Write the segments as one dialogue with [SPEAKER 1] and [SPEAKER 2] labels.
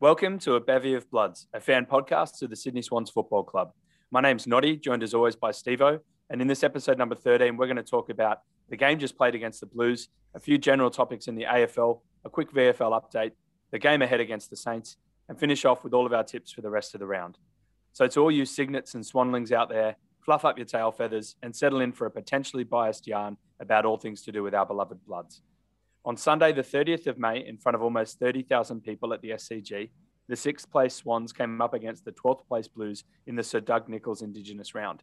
[SPEAKER 1] Welcome to A Bevy of Bloods, a fan podcast to the Sydney Swans Football Club. My name's Noddy, joined as always by Stevo. And in this episode number 13, we're going to talk about the game just played against the Blues, a few general topics in the AFL, a quick VFL update, the game ahead against the Saints, and finish off with all of our tips for the rest of the round. So to all you Cygnets and Swanlings out there, fluff up your tail feathers and settle in for a potentially biased yarn about all things to do with our beloved Bloods. On Sunday, the 30th of May, in front of almost 30,000 people at the SCG, the sixth place Swans came up against the 12th place Blues in the Sir Doug Nicholls Indigenous round.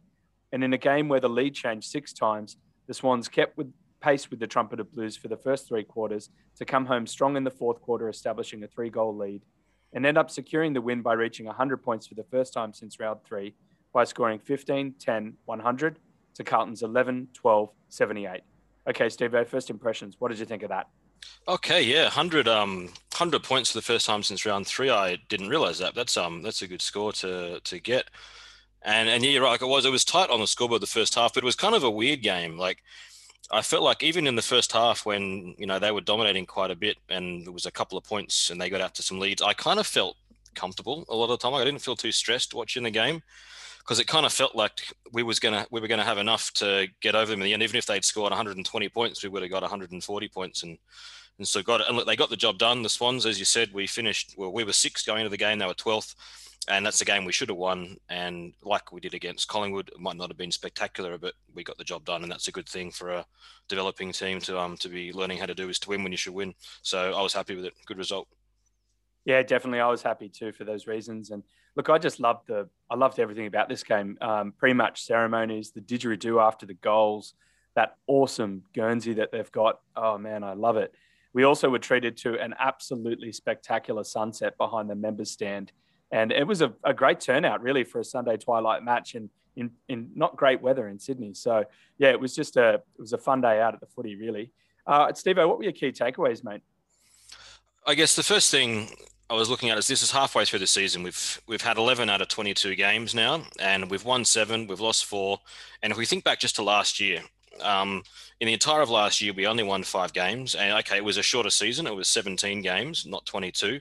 [SPEAKER 1] And in a game where the lead changed six times, the Swans kept with pace with the Trumpeter Blues for the first three quarters to come home strong in the fourth quarter, establishing a three goal lead, and end up securing the win by reaching 100 points for the first time since round three by scoring 15, 10, 100 to Carlton's 11, 12, 78. Okay, Steve, first impressions. What did you think of that?
[SPEAKER 2] Okay, yeah, 100, um, 100 points for the first time since round three. I didn't realize that. That's um, that's a good score to to get. And and yeah, you're right. Like it was, it was tight on the scoreboard the first half, but it was kind of a weird game. Like I felt like even in the first half, when you know they were dominating quite a bit, and there was a couple of points, and they got out to some leads, I kind of felt comfortable a lot of the time. I didn't feel too stressed watching the game because it kind of felt like we was gonna we were gonna have enough to get over them in the end. Even if they'd scored 120 points, we would have got 140 points and and so got it. And look, they got the job done. The Swans, as you said, we finished. Well, we were sixth going into the game. They were 12th, and that's a game we should have won. And like we did against Collingwood, it might not have been spectacular, but we got the job done, and that's a good thing for a developing team to um to be learning how to do is to win when you should win. So I was happy with it. Good result.
[SPEAKER 1] Yeah, definitely. I was happy too for those reasons. And look, I just loved the I loved everything about this game. Um, pre-match ceremonies, the didgeridoo after the goals, that awesome Guernsey that they've got. Oh man, I love it. We also were treated to an absolutely spectacular sunset behind the members stand, and it was a, a great turnout really for a Sunday twilight match in, in in not great weather in Sydney. So yeah, it was just a it was a fun day out at the footy really. Uh, Steve, what were your key takeaways, mate?
[SPEAKER 2] I guess the first thing I was looking at is this is halfway through the season. We've we've had 11 out of 22 games now, and we've won seven, we've lost four. And if we think back just to last year, um, in the entire of last year, we only won five games. And okay, it was a shorter season; it was 17 games, not 22.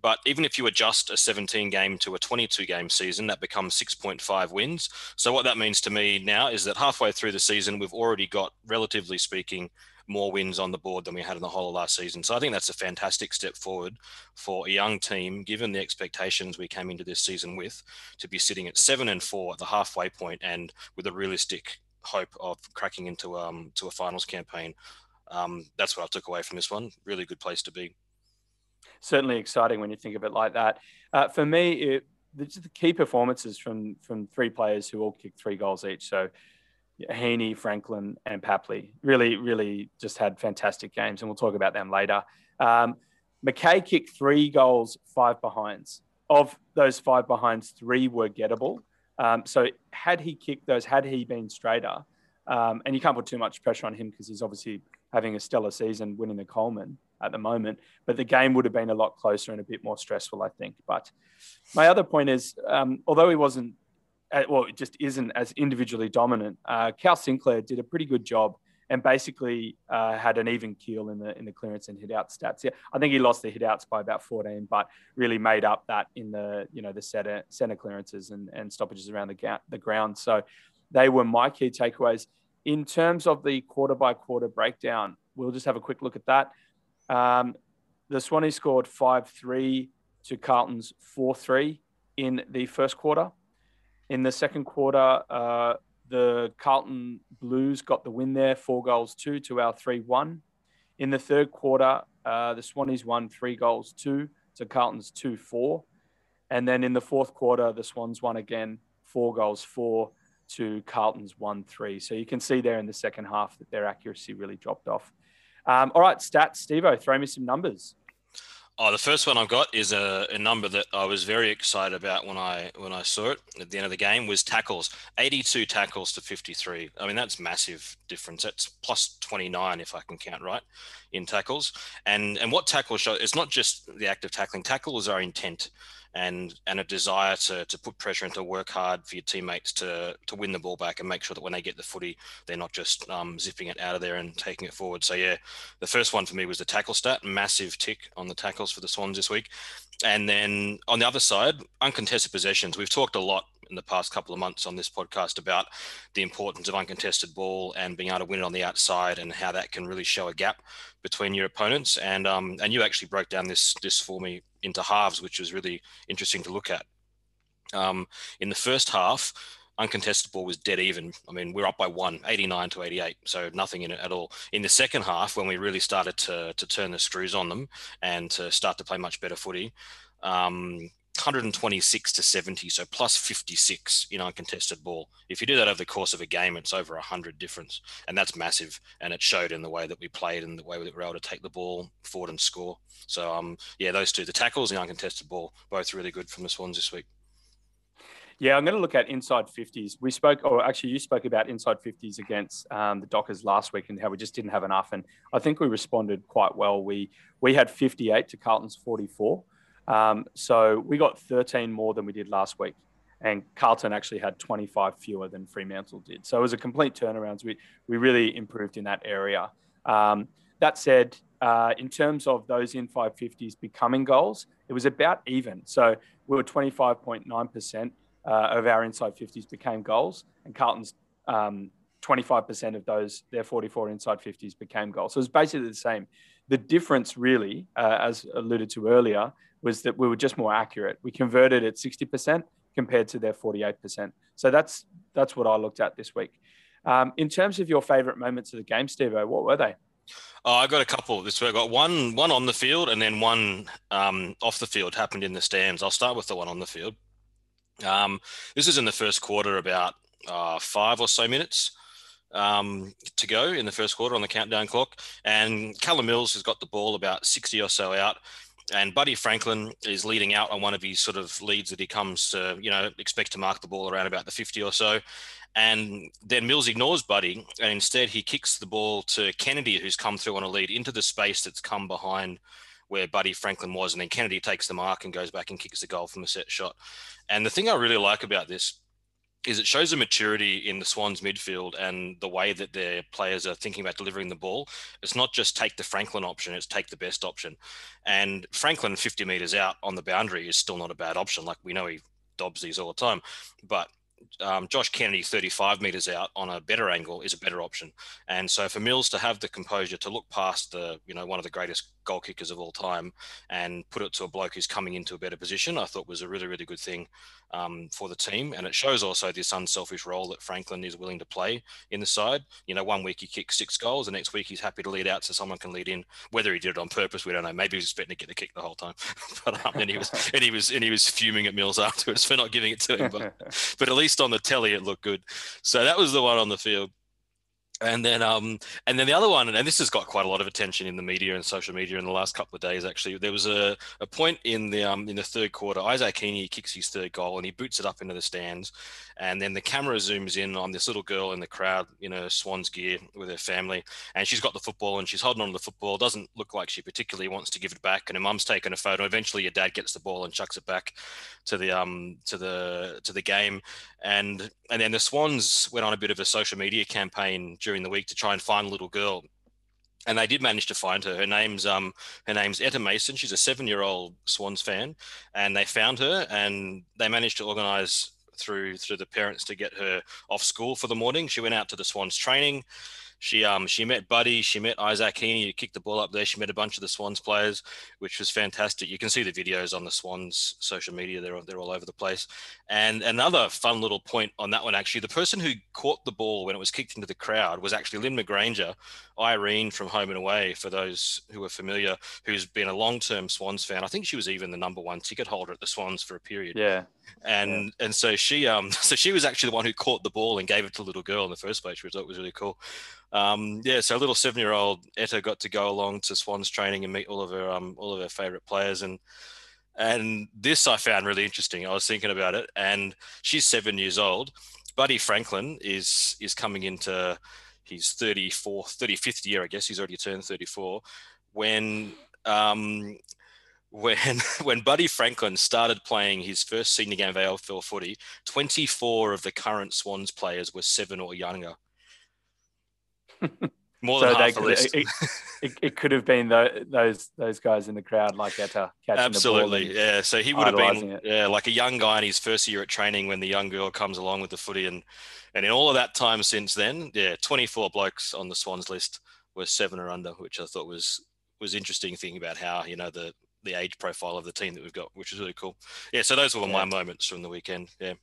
[SPEAKER 2] But even if you adjust a 17 game to a 22 game season, that becomes 6.5 wins. So what that means to me now is that halfway through the season, we've already got, relatively speaking, more wins on the board than we had in the whole of last season. So I think that's a fantastic step forward for a young team, given the expectations we came into this season with, to be sitting at seven and four at the halfway point and with a realistic hope of cracking into um to a finals campaign. Um, that's what I took away from this one. Really good place to be.
[SPEAKER 1] Certainly exciting when you think of it like that. Uh, for me, it, the, the key performances from from three players who all kicked three goals each. So Heeney, Franklin, and Papley really, really just had fantastic games, and we'll talk about them later. Um, McKay kicked three goals, five behinds. Of those five behinds, three were gettable. Um, so had he kicked those, had he been straighter, um, and you can't put too much pressure on him because he's obviously having a stellar season, winning the Coleman at the moment. But the game would have been a lot closer and a bit more stressful, I think. But my other point is, um, although he wasn't well, it just isn't as individually dominant. Uh, Cal Sinclair did a pretty good job and basically uh, had an even keel in the in the clearance and hit out stats. Yeah, I think he lost the hit outs by about 14, but really made up that in the you know the center center clearances and, and stoppages around the ga- the ground. So they were my key takeaways in terms of the quarter by quarter breakdown. We'll just have a quick look at that. Um, the Swannies scored five three to Carlton's four three in the first quarter. In the second quarter, uh, the Carlton Blues got the win there, four goals, two to our 3 1. In the third quarter, uh, the Swannies won three goals, two to Carlton's 2 4. And then in the fourth quarter, the Swans won again, four goals, four to Carlton's 1 3. So you can see there in the second half that their accuracy really dropped off. Um, all right, stats, Stevo, throw me some numbers.
[SPEAKER 2] Oh, the first one I've got is a, a, number that I was very excited about when I when I saw it at the end of the game was tackles. 82 tackles to 53. I mean, that's massive difference. That's plus 29 if I can count right in tackles. And and what tackles show it's not just the act of tackling. Tackles are intent and and a desire to to put pressure and to work hard for your teammates to to win the ball back and make sure that when they get the footy, they're not just um, zipping it out of there and taking it forward. So yeah, the first one for me was the tackle stat, massive tick on the tackles for the Swans this week. and then on the other side, uncontested possessions. We've talked a lot in the past couple of months on this podcast about the importance of uncontested ball and being able to win it on the outside and how that can really show a gap between your opponents. And um, and you actually broke down this this for me into halves, which was really interesting to look at. Um, in the first half, uncontested ball was dead even. I mean, we're up by one, 89 to 88, so nothing in it at all. In the second half, when we really started to, to turn the screws on them and to start to play much better footy, um, 126 to 70, so plus 56 in uncontested ball. If you do that over the course of a game, it's over 100 difference, and that's massive. And it showed in the way that we played and the way that we were able to take the ball forward and score. So, um, yeah, those two, the tackles and uncontested ball, both really good from the Swans this week.
[SPEAKER 1] Yeah, I'm going to look at inside 50s. We spoke, or actually, you spoke about inside 50s against um, the Dockers last week and how we just didn't have enough. And I think we responded quite well. We we had 58 to Carlton's 44. Um, so we got 13 more than we did last week. And Carlton actually had 25 fewer than Fremantle did. So it was a complete turnaround. So we, we really improved in that area. Um, that said, uh, in terms of those in 550s becoming goals, it was about even. So we were 25.9% uh, of our inside 50s became goals, and Carlton's um, 25% of those, their 44 inside 50s became goals. So it's basically the same. The difference, really, uh, as alluded to earlier, was that we were just more accurate. We converted at 60% compared to their 48%. So that's that's what I looked at this week. Um, in terms of your favourite moments of the game, Steve, what were they?
[SPEAKER 2] Oh, I got a couple this week. I got one one on the field and then one um, off the field happened in the stands. I'll start with the one on the field. Um, this is in the first quarter, about uh, five or so minutes um, to go in the first quarter on the countdown clock. And Callum Mills has got the ball about 60 or so out. And Buddy Franklin is leading out on one of his sort of leads that he comes to, you know, expect to mark the ball around about the 50 or so. And then Mills ignores Buddy and instead he kicks the ball to Kennedy, who's come through on a lead into the space that's come behind where Buddy Franklin was. And then Kennedy takes the mark and goes back and kicks the goal from a set shot. And the thing I really like about this is it shows a maturity in the Swans midfield and the way that their players are thinking about delivering the ball. It's not just take the Franklin option, it's take the best option. And Franklin 50 meters out on the boundary is still not a bad option. Like we know he dobs these all the time, but um, Josh Kennedy 35 meters out on a better angle is a better option. And so for Mills to have the composure to look past the, you know, one of the greatest goal kickers of all time and put it to a bloke who's coming into a better position, I thought was a really, really good thing um, for the team. And it shows also this unselfish role that Franklin is willing to play in the side. You know, one week he kicks six goals, the next week he's happy to lead out so someone can lead in. Whether he did it on purpose, we don't know. Maybe he was expecting to get the kick the whole time. but um, and he was and he was and he was fuming at Mills afterwards for not giving it to him. But but at least on the telly it looked good. So that was the one on the field and then um and then the other one and this has got quite a lot of attention in the media and social media in the last couple of days actually. There was a, a point in the um in the third quarter isaac Heeney kicks his third goal and he boots it up into the stands. And then the camera zooms in on this little girl in the crowd in her swans gear with her family. And she's got the football and she's holding on to the football. Doesn't look like she particularly wants to give it back. And her mum's taking a photo. Eventually your dad gets the ball and chucks it back to the um to the to the game. And and then the swans went on a bit of a social media campaign during the week to try and find a little girl and they did manage to find her. Her name's um her name's Etta Mason. She's a seven year old Swans fan, and they found her and they managed to organise through through the parents to get her off school for the morning. She went out to the Swans training. She um she met Buddy, she met Isaac Heeney, who kicked the ball up there. She met a bunch of the Swans players, which was fantastic. You can see the videos on the Swans social media; they're they're all over the place. And another fun little point on that one, actually, the person who caught the ball when it was kicked into the crowd was actually Lynne McGranger, Irene from Home and Away, for those who are familiar, who's been a long-term Swans fan. I think she was even the number one ticket holder at the Swans for a period.
[SPEAKER 1] Yeah.
[SPEAKER 2] And yeah. and so she um so she was actually the one who caught the ball and gave it to the little girl in the first place, which I thought was really cool um, yeah, so a little seven-year-old Etta got to go along to Swans training and meet all of her um, all of her favorite players, and and this I found really interesting. I was thinking about it, and she's seven years old. Buddy Franklin is is coming into his 34th, 35th year, I guess. He's already turned 34. When um, when when Buddy Franklin started playing his first senior game of AFL footy, 24 of the current Swans players were seven or younger. More than so half the list.
[SPEAKER 1] It, it, it, could have been the, those those guys in the crowd like Etta catching
[SPEAKER 2] Absolutely, yeah. So he would have been it. yeah, like a young guy in his first year at training when the young girl comes along with the footy, and and in all of that time since then, yeah, 24 blokes on the Swans list were seven or under, which I thought was was interesting thinking about how you know the the age profile of the team that we've got, which is really cool. Yeah, so those were yeah. my moments from the weekend. Yeah.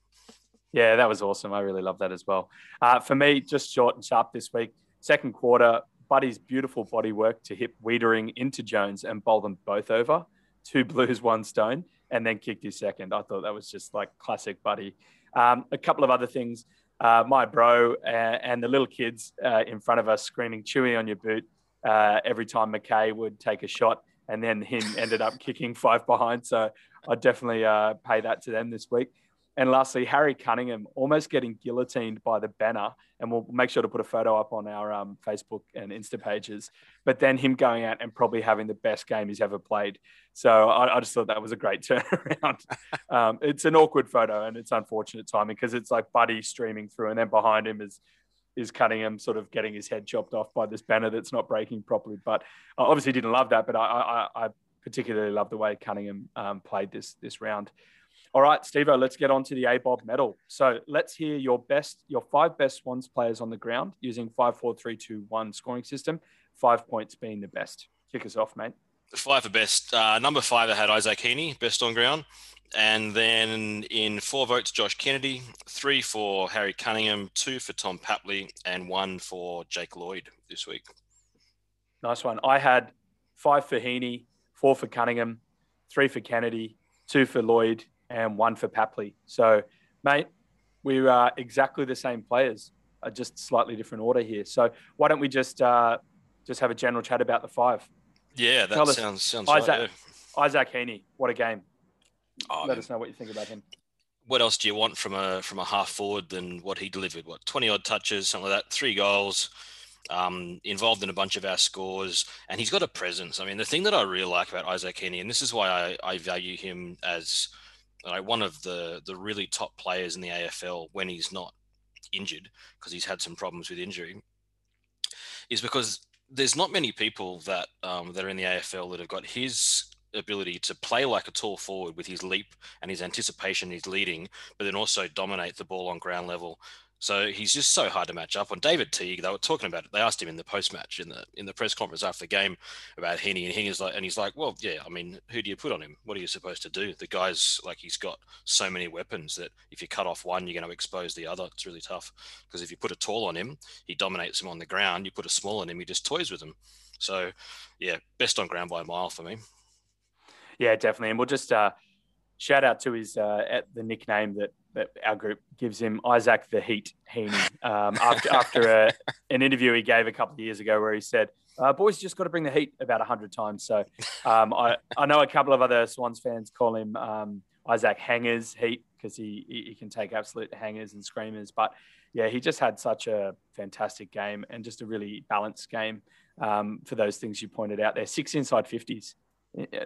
[SPEAKER 1] Yeah, that was awesome. I really love that as well. Uh, for me, just short and sharp this week. Second quarter, Buddy's beautiful body work to hit Weitering into Jones and bowl them both over. Two blues, one stone, and then kicked his second. I thought that was just like classic Buddy. Um, a couple of other things. Uh, my bro and, and, the little kids uh, in front of us screaming "Chewy on your boot" uh, every time McKay would take a shot, and then him ended up kicking five behind. So I definitely uh, pay that to them this week. And lastly, Harry Cunningham almost getting guillotined by the banner. And we'll make sure to put a photo up on our um, Facebook and Insta pages. But then him going out and probably having the best game he's ever played. So I, I just thought that was a great turnaround. um, it's an awkward photo and it's unfortunate timing because it's like Buddy streaming through, and then behind him is is Cunningham sort of getting his head chopped off by this banner that's not breaking properly. But I obviously didn't love that. But I, I, I particularly love the way Cunningham um, played this this round. All right, Steve, let's get on to the ABOB medal. So let's hear your best, your five best Swans players on the ground using five, four, three, two, one scoring system. Five points being the best. Kick us off, mate.
[SPEAKER 2] Five for best. Uh, number five, I had Isaac Heeney, best on ground. And then in four votes, Josh Kennedy, three for Harry Cunningham, two for Tom Papley, and one for Jake Lloyd this week.
[SPEAKER 1] Nice one. I had five for Heeney, four for Cunningham, three for Kennedy, two for Lloyd, and one for Papley. So, mate, we are exactly the same players, uh, just slightly different order here. So, why don't we just uh, just have a general chat about the five?
[SPEAKER 2] Yeah, that Tell sounds us, sounds
[SPEAKER 1] Isaac,
[SPEAKER 2] right.
[SPEAKER 1] Yeah. Isaac Heeney, what a game! Oh, Let us know what you think about him.
[SPEAKER 2] What else do you want from a from a half forward than what he delivered? What twenty odd touches, something like that, three goals. Um, involved in a bunch of our scores, and he's got a presence. I mean, the thing that I really like about Isaac Heeney, and this is why I, I value him as like one of the the really top players in the AFL when he's not injured because he's had some problems with injury is because there's not many people that um, that are in the AFL that have got his ability to play like a tall forward with his leap and his anticipation, his leading, but then also dominate the ball on ground level so he's just so hard to match up on. David Teague, they were talking about it. They asked him in the post match in the in the press conference after the game about Heeney, and Heeney's like, and he's like, well, yeah, I mean, who do you put on him? What are you supposed to do? The guy's like, he's got so many weapons that if you cut off one, you're going to expose the other. It's really tough because if you put a tall on him, he dominates him on the ground. You put a small on him, he just toys with him. So, yeah, best on ground by a mile for me.
[SPEAKER 1] Yeah, definitely, and we'll just uh, shout out to his uh, at the nickname that that our group gives him Isaac the Heat Heeney um, after after a, an interview he gave a couple of years ago where he said, uh, "Boys, just got to bring the heat about hundred times." So um, I I know a couple of other Swans fans call him um, Isaac Hangers Heat because he he can take absolute hangers and screamers, but yeah, he just had such a fantastic game and just a really balanced game um, for those things you pointed out there. Six inside fifties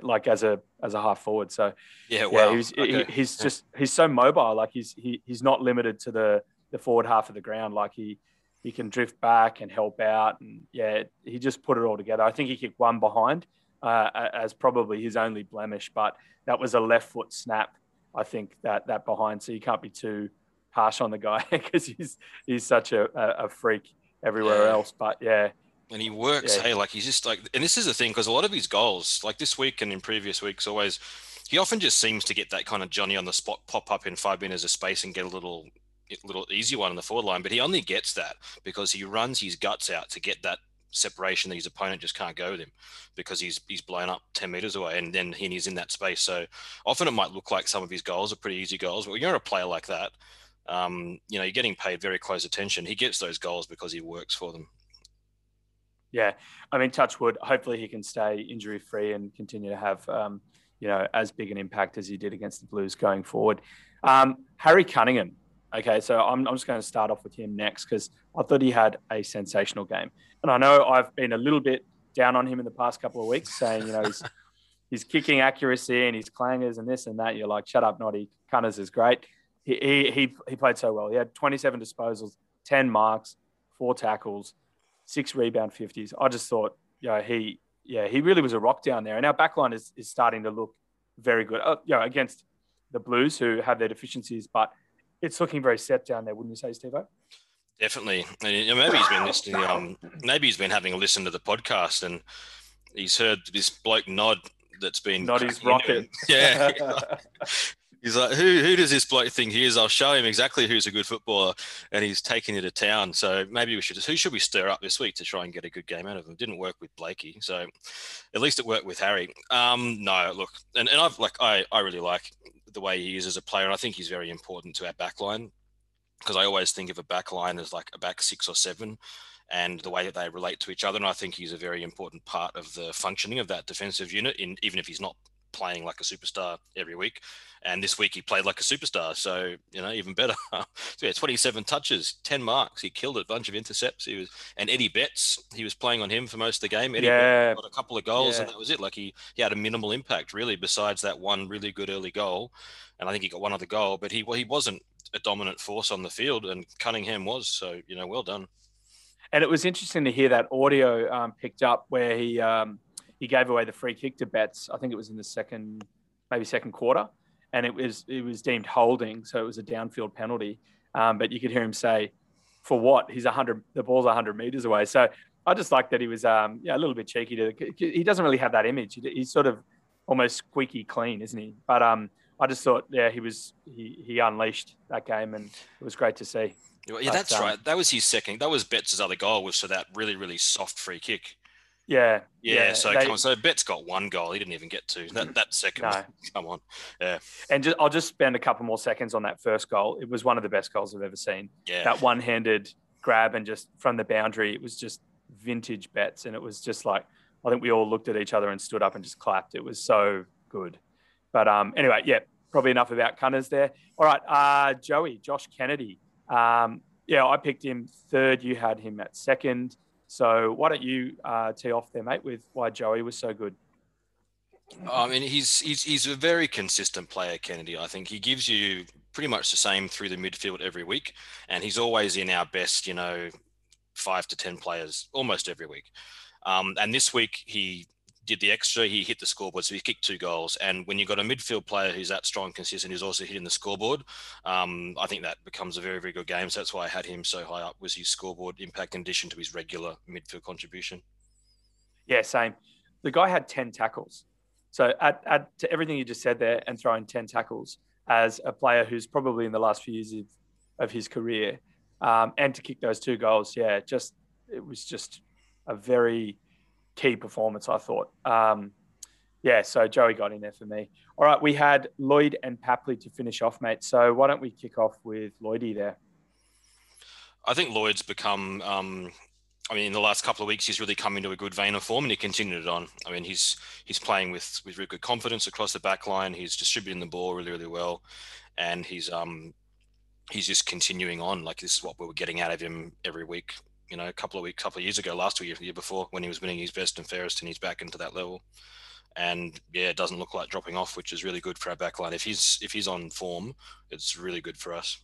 [SPEAKER 1] like as a as a half forward. So
[SPEAKER 2] yeah, well,
[SPEAKER 1] he's okay. he, he's just he's so mobile. Like he's he, he's not limited to the the forward half of the ground. Like he he can drift back and help out, and yeah, he just put it all together. I think he kicked one behind uh, as probably his only blemish, but that was a left foot snap. I think that that behind, so you can't be too harsh on the guy because he's he's such a, a, a freak everywhere yeah. else. But yeah,
[SPEAKER 2] and he works. Yeah. Hey, like he's just like, and this is the thing because a lot of his goals, like this week and in previous weeks, always he often just seems to get that kind of Johnny on the spot pop up in five minutes of space and get a little little easy one on the forward line. But he only gets that because he runs his guts out to get that separation that his opponent just can't go with him because he's he's blown up 10 meters away and then he's in that space. So often it might look like some of his goals are pretty easy goals, but when you're a player like that, um, you know, you're getting paid very close attention. He gets those goals because he works for them.
[SPEAKER 1] Yeah, I mean, Touchwood. Hopefully, he can stay injury free and continue to have, um, you know, as big an impact as he did against the Blues going forward. Um, Harry Cunningham. Okay, so I'm, I'm just going to start off with him next because I thought he had a sensational game, and I know I've been a little bit down on him in the past couple of weeks, saying you know he's his kicking accuracy and his clangers and this and that. You're like, shut up, Noddy. Cunners is great. He, he, he, he played so well. He had 27 disposals, 10 marks, four tackles six rebound 50s. I just thought, yeah, he, yeah, he really was a rock down there. And our backline is, is starting to look very good. Uh, you know, against the Blues who have their deficiencies, but it's looking very set down there, wouldn't you say, Steve?
[SPEAKER 2] Definitely. And, maybe he's been listening. Um, maybe he's been having a listen to the podcast and he's heard this bloke nod that's been
[SPEAKER 1] not his rocket.
[SPEAKER 2] Yeah. He's like, who who does this bloke think he is? I'll show him exactly who's a good footballer, and he's taking it to town. So maybe we should. just, Who should we stir up this week to try and get a good game out of him? It didn't work with Blakey, so at least it worked with Harry. Um, no, look, and, and I've like I I really like the way he is as a player, and I think he's very important to our backline because I always think of a backline as like a back six or seven and the way that they relate to each other. And I think he's a very important part of the functioning of that defensive unit, in, even if he's not playing like a superstar every week. And this week he played like a superstar. So, you know, even better. so yeah, 27 touches, 10 marks. He killed it, a bunch of intercepts. He was, and Eddie Betts, he was playing on him for most of the game. Eddie
[SPEAKER 1] yeah.
[SPEAKER 2] got a couple of goals yeah. and that was it. Like he, he had a minimal impact really, besides that one really good early goal. And I think he got one other goal, but he, well, he wasn't a dominant force on the field and Cunningham was. So, you know, well done.
[SPEAKER 1] And it was interesting to hear that audio um, picked up where he, um, he gave away the free kick to Betts. I think it was in the second, maybe second quarter, and it was it was deemed holding, so it was a downfield penalty. Um, but you could hear him say, "For what? He's hundred. The ball's hundred meters away." So I just like that he was um, yeah a little bit cheeky. To he doesn't really have that image. he's sort of almost squeaky clean, isn't he? But um, I just thought yeah he was he he unleashed that game, and it was great to see.
[SPEAKER 2] Yeah, that's um, right. That was his second. That was Betts' other goal was for that really really soft free kick.
[SPEAKER 1] Yeah,
[SPEAKER 2] yeah. yeah so they, come on. So Betts got one goal. He didn't even get two. That that second. No. come on. Yeah.
[SPEAKER 1] And just, I'll just spend a couple more seconds on that first goal. It was one of the best goals I've ever seen.
[SPEAKER 2] Yeah.
[SPEAKER 1] That one-handed grab and just from the boundary, it was just vintage Betts, and it was just like I think we all looked at each other and stood up and just clapped. It was so good. But um, anyway, yeah, probably enough about Cunners there. All right, uh, Joey, Josh Kennedy. Um, yeah, I picked him third. You had him at second. So why don't you uh, tee off there, mate, with why Joey was so good?
[SPEAKER 2] I mean, he's he's he's a very consistent player, Kennedy. I think he gives you pretty much the same through the midfield every week, and he's always in our best, you know, five to ten players almost every week. Um, and this week he did the extra. He hit the scoreboard, so he kicked two goals. And when you've got a midfield player who's that strong, consistent, who's also hitting the scoreboard, um, I think that becomes a very, very good game. So that's why I had him so high up was his scoreboard impact in addition to his regular midfield contribution.
[SPEAKER 1] Yeah, same. The guy had ten tackles. So add, add to everything you just said there, and throw in ten tackles as a player who's probably in the last few years of, of his career, um, and to kick those two goals. Yeah, just it was just a very key performance, I thought. Um, yeah, so Joey got in there for me. All right, we had Lloyd and Papley to finish off, mate. So why don't we kick off with Lloydie there?
[SPEAKER 2] I think Lloyd's become. Um, I mean, in the last couple of weeks, he's really come into a good vein of form, and he continued it on. I mean, he's he's playing with with really good confidence across the back line. He's distributing the ball really, really well, and he's um he's just continuing on. Like this is what we were getting out of him every week you know, a couple of weeks, couple of years ago, last year, year before, when he was winning his best and fairest, and he's back into that level. And yeah, it doesn't look like dropping off, which is really good for our backline. If he's if he's on form, it's really good for us.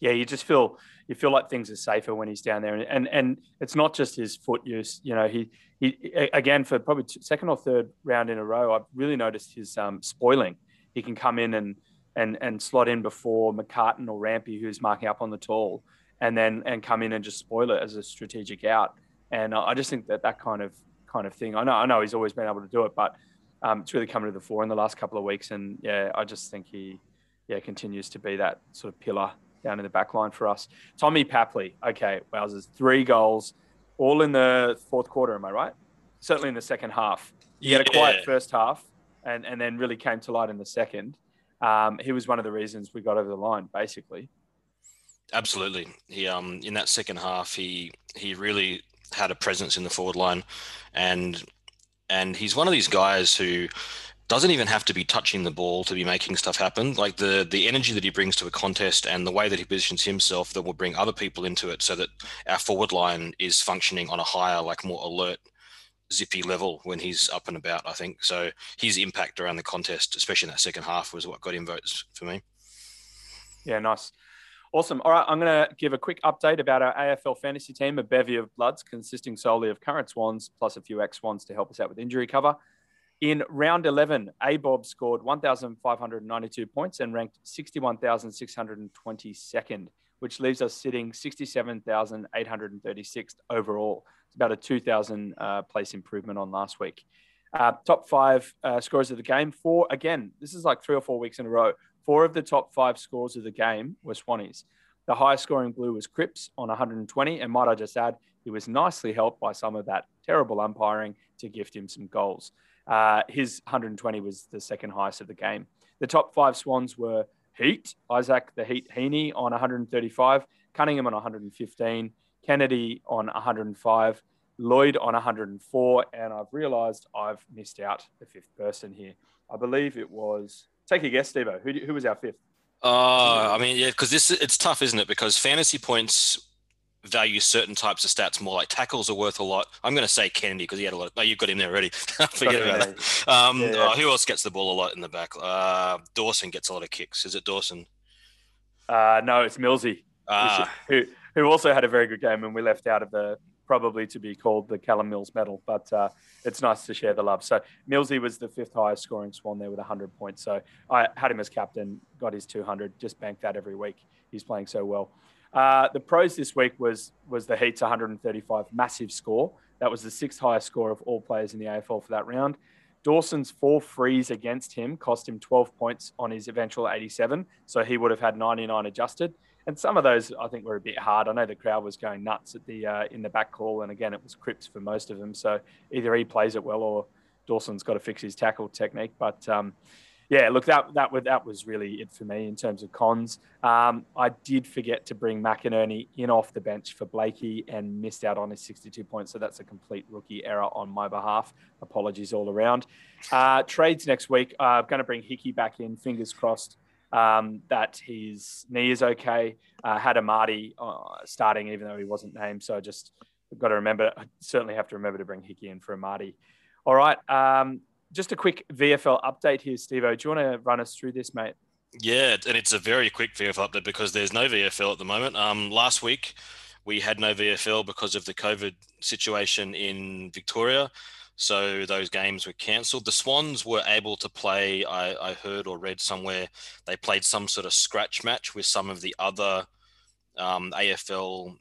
[SPEAKER 1] Yeah, you just feel you feel like things are safer when he's down there, and and, and it's not just his foot use. You know, he he again for probably second or third round in a row, I've really noticed his um, spoiling. He can come in and and and slot in before McCartin or Rampy, who's marking up on the tall and then and come in and just spoil it as a strategic out. And I just think that that kind of kind of thing. I know I know he's always been able to do it, but um, it's really coming to the fore in the last couple of weeks. And yeah, I just think he yeah continues to be that sort of pillar down in the back line for us. Tommy Papley, okay, wowzers, three goals, all in the fourth quarter. Am I right? Certainly in the second half. He had a quiet first half, and and then really came to light in the second. Um, he was one of the reasons we got over the line, basically.
[SPEAKER 2] Absolutely. He um in that second half he he really had a presence in the forward line and and he's one of these guys who doesn't even have to be touching the ball to be making stuff happen. Like the the energy that he brings to a contest and the way that he positions himself that will bring other people into it so that our forward line is functioning on a higher, like more alert, zippy level when he's up and about, I think. So his impact around the contest, especially in that second half, was what got him votes for me.
[SPEAKER 1] Yeah, nice. Awesome. All right, I'm going to give a quick update about our AFL fantasy team, a bevy of bloods consisting solely of current Swans plus a few ex Swans to help us out with injury cover. In round 11, ABOB scored 1,592 points and ranked 61,622nd, which leaves us sitting 67,836th overall. It's about a 2,000 uh, place improvement on last week. Uh, top five uh, of the game. Four, again, this is like three or four weeks in a row. Four of the top five scores of the game were Swannies. The highest scoring blue was Cripps on 120. And might I just add, he was nicely helped by some of that terrible umpiring to gift him some goals. Uh, his 120 was the second highest of the game. The top five Swans were Heat, Isaac the Heat Heeney on 135, Cunningham on 115, Kennedy on 105, Lloyd on 104, and I've realised I've missed out the fifth person here. I believe it was. Take a guess, Stevo. Who, who was our fifth?
[SPEAKER 2] Uh, I mean, yeah, because this it's tough, isn't it? Because fantasy points value certain types of stats more. Like tackles are worth a lot. I'm going to say Kennedy because he had a lot. Of, oh, you've got him there already. Forget about that. Um, yeah, yeah. Oh, who else gets the ball a lot in the back? Uh, Dawson gets a lot of kicks. Is it Dawson?
[SPEAKER 1] Uh, no, it's Millsy. Ah. Who, who also had a very good game and we left out of the probably to be called the Callum Mills medal, but uh, it's nice to share the love. So Millsy was the fifth highest scoring Swan there with 100 points. So I had him as captain, got his 200, just banked that every week. He's playing so well. Uh, the pros this week was was the Heat's 135 massive score. That was the sixth highest score of all players in the AFL for that round. Dawson's four frees against him cost him 12 points on his eventual 87, so he would have had 99 adjusted and some of those I think were a bit hard. I know the crowd was going nuts at the uh, in the back call, and again it was Cripps for most of them. So either he plays it well or Dawson's got to fix his tackle technique. But um, yeah, look that that that was really it for me in terms of cons. Um, I did forget to bring McInerney in off the bench for Blakey and missed out on his 62 points. So that's a complete rookie error on my behalf. Apologies all around. Uh, trades next week. Uh, I'm going to bring Hickey back in. Fingers crossed um, that his knee is okay. Uh, had Amartey uh, starting, even though he wasn't named. So just got to remember, I certainly have to remember to bring Hickey in for Amartey. All right. Um, just a quick VFL update here, Steve. Do you want to run us through this, mate?
[SPEAKER 2] Yeah, and it's a very quick VFL update because there's no VFL at the moment. Um, last week, we had no VFL because of the COVID situation in Victoria. So those games were cancelled. The Swans were able to play, I, I, heard or read somewhere, they played some sort of scratch match with some of the other um, AFL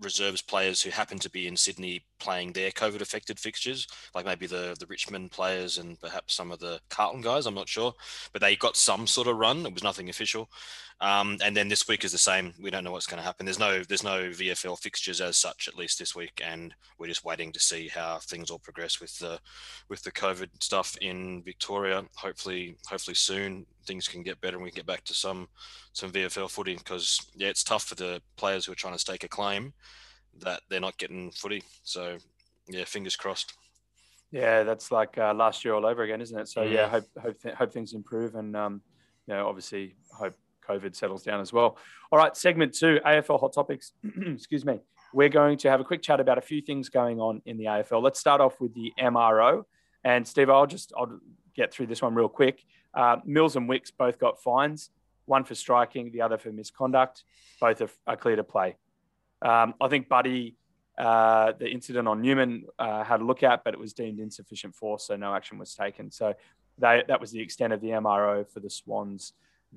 [SPEAKER 2] reserves players who happened to be in Sydney playing their COVID affected fixtures, like maybe the the Richmond players and perhaps some of the Carlton guys. I'm not sure, but they got some sort of run. It was nothing official. Um, and then this week is the same. We don't know what's going to happen. There's no there's no VFL fixtures as such, at least this week, and we're just waiting to see how things all progress with the with the COVID stuff in Victoria. Hopefully, hopefully soon things can get better and we can get back to some some VFL footing because yeah, it's tough for the players who are trying to stake a claim that they're not getting footy. So yeah, fingers crossed.
[SPEAKER 1] Yeah, that's like uh, last year all over again, isn't it? So yeah, hope hope, th- hope things improve and um, you know obviously hope COVID settles down as well. All right, segment two, AFL hot topics. Excuse me. We're going to have a quick chat about a few things going on in the AFL. Let's start off with the MRO. And Steve, I'll just I'll get through this one real quick. Uh, Mills and Wicks both got fines, one for striking, the other for misconduct. Both are, are clear to play. Um, I think Buddy, uh, the incident on Newman, uh, had a look at, but it was deemed insufficient force, so no action was taken. So they, that was the extent of the MRO for the Swans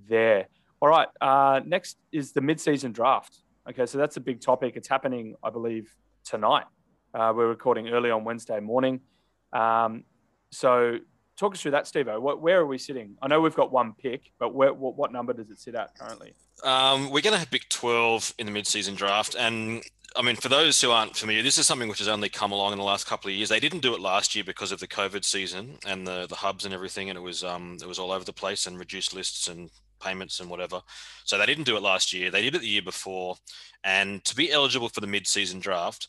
[SPEAKER 1] there. All right. Uh, next is the mid-season draft. Okay, so that's a big topic. It's happening, I believe, tonight. Uh, we're recording early on Wednesday morning. Um, so talk us through that, Steve. Where are we sitting? I know we've got one pick, but where, what, what number does it sit at currently?
[SPEAKER 2] Um, we're going to 12 in the mid-season draft. And I mean, for those who aren't familiar, this is something which has only come along in the last couple of years. They didn't do it last year because of the COVID season and the, the hubs and everything. And it was, um, it was all over the place and reduced lists and payments and whatever. So they didn't do it last year. They did it the year before. And to be eligible for the mid-season draft,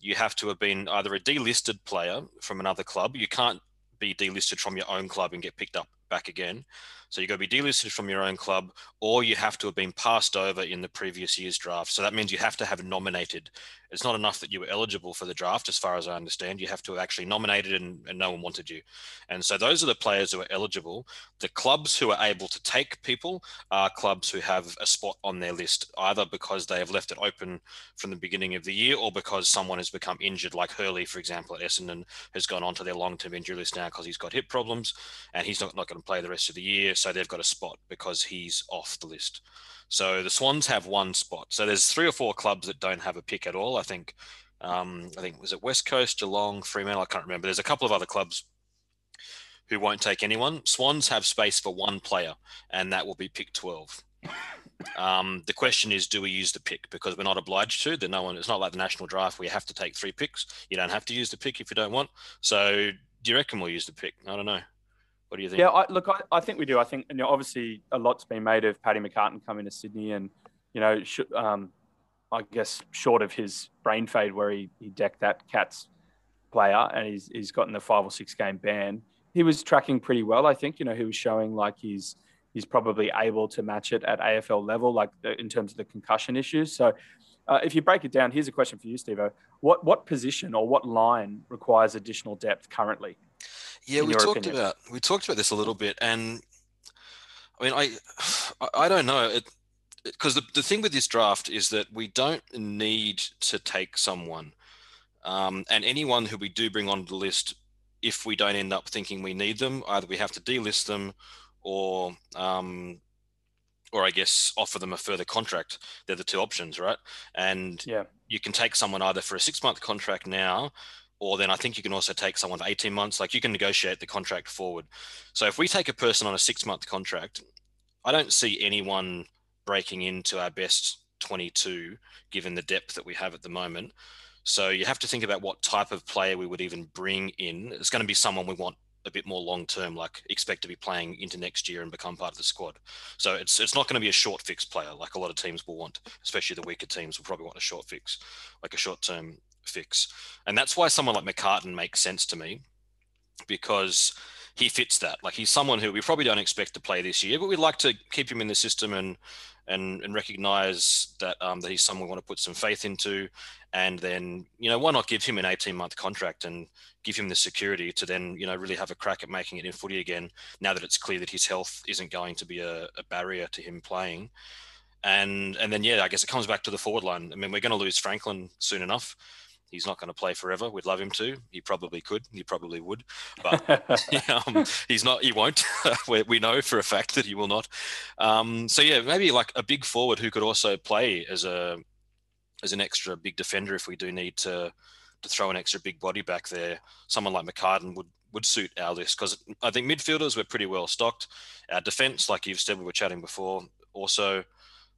[SPEAKER 2] you have to have been either a delisted player from another club. You can't be delisted from your own club and get picked up back again. So you've got to be delisted from your own club, or you have to have been passed over in the previous year's draft. So that means you have to have nominated. It's not enough that you were eligible for the draft, as far as I understand. You have to have actually nominated and, and no one wanted you. And so those are the players who are eligible. The clubs who are able to take people are clubs who have a spot on their list, either because they have left it open from the beginning of the year or because someone has become injured, like Hurley, for example, at Essendon, has gone onto their long term injury list now because he's got hip problems and he's not, not going to play the rest of the year. So they've got a spot because he's off the list. So the Swans have one spot. So there's three or four clubs that don't have a pick at all. I think, um, I think was it West Coast, Geelong, Fremantle. I can't remember. There's a couple of other clubs who won't take anyone. Swans have space for one player, and that will be pick 12. Um, the question is, do we use the pick? Because we're not obliged to. That no one. It's not like the national draft you have to take three picks. You don't have to use the pick if you don't want. So, do you reckon we'll use the pick? I don't know. What do you think?
[SPEAKER 1] Yeah, I, look, I, I, think we do. I think, you know, obviously a lot's been made of Paddy McCartin coming to Sydney, and you know, sh- um, I guess short of his brain fade where he, he decked that Cats player and he's he's gotten the five or six game ban. He was tracking pretty well. I think you know he was showing like he's he's probably able to match it at AFL level, like the, in terms of the concussion issues. So. Uh, if you break it down, here's a question for you, Steve. What what position or what line requires additional depth currently?
[SPEAKER 2] Yeah, we talked opinion? about we talked about this a little bit, and I mean, I I don't know because the the thing with this draft is that we don't need to take someone, um, and anyone who we do bring onto the list, if we don't end up thinking we need them, either we have to delist them, or um, or I guess offer them a further contract. They're the two options, right? And
[SPEAKER 1] yeah,
[SPEAKER 2] you can take someone either for a six month contract now or then I think you can also take someone for 18 months. Like you can negotiate the contract forward. So if we take a person on a six month contract, I don't see anyone breaking into our best 22 given the depth that we have at the moment. So you have to think about what type of player we would even bring in. It's going to be someone we want a bit more long term, like expect to be playing into next year and become part of the squad. So it's it's not going to be a short fix player like a lot of teams will want, especially the weaker teams will probably want a short fix, like a short term fix. And that's why someone like McCartin makes sense to me because he fits that. Like he's someone who we probably don't expect to play this year, but we'd like to keep him in the system and and and recognize that um, that he's someone we want to put some faith into. And then you know why not give him an 18 month contract and give him the security to then you know really have a crack at making it in footy again. Now that it's clear that his health isn't going to be a, a barrier to him playing. And and then yeah, I guess it comes back to the forward line. I mean, we're going to lose Franklin soon enough he's not going to play forever. We'd love him to. He probably could. He probably would, but um, he's not. He won't. we know for a fact that he will not. Um, so yeah, maybe like a big forward who could also play as a as an extra big defender if we do need to to throw an extra big body back there. Someone like McCartin would would suit our list because I think midfielders we're pretty well stocked. Our defense, like you've said, we were chatting before, also.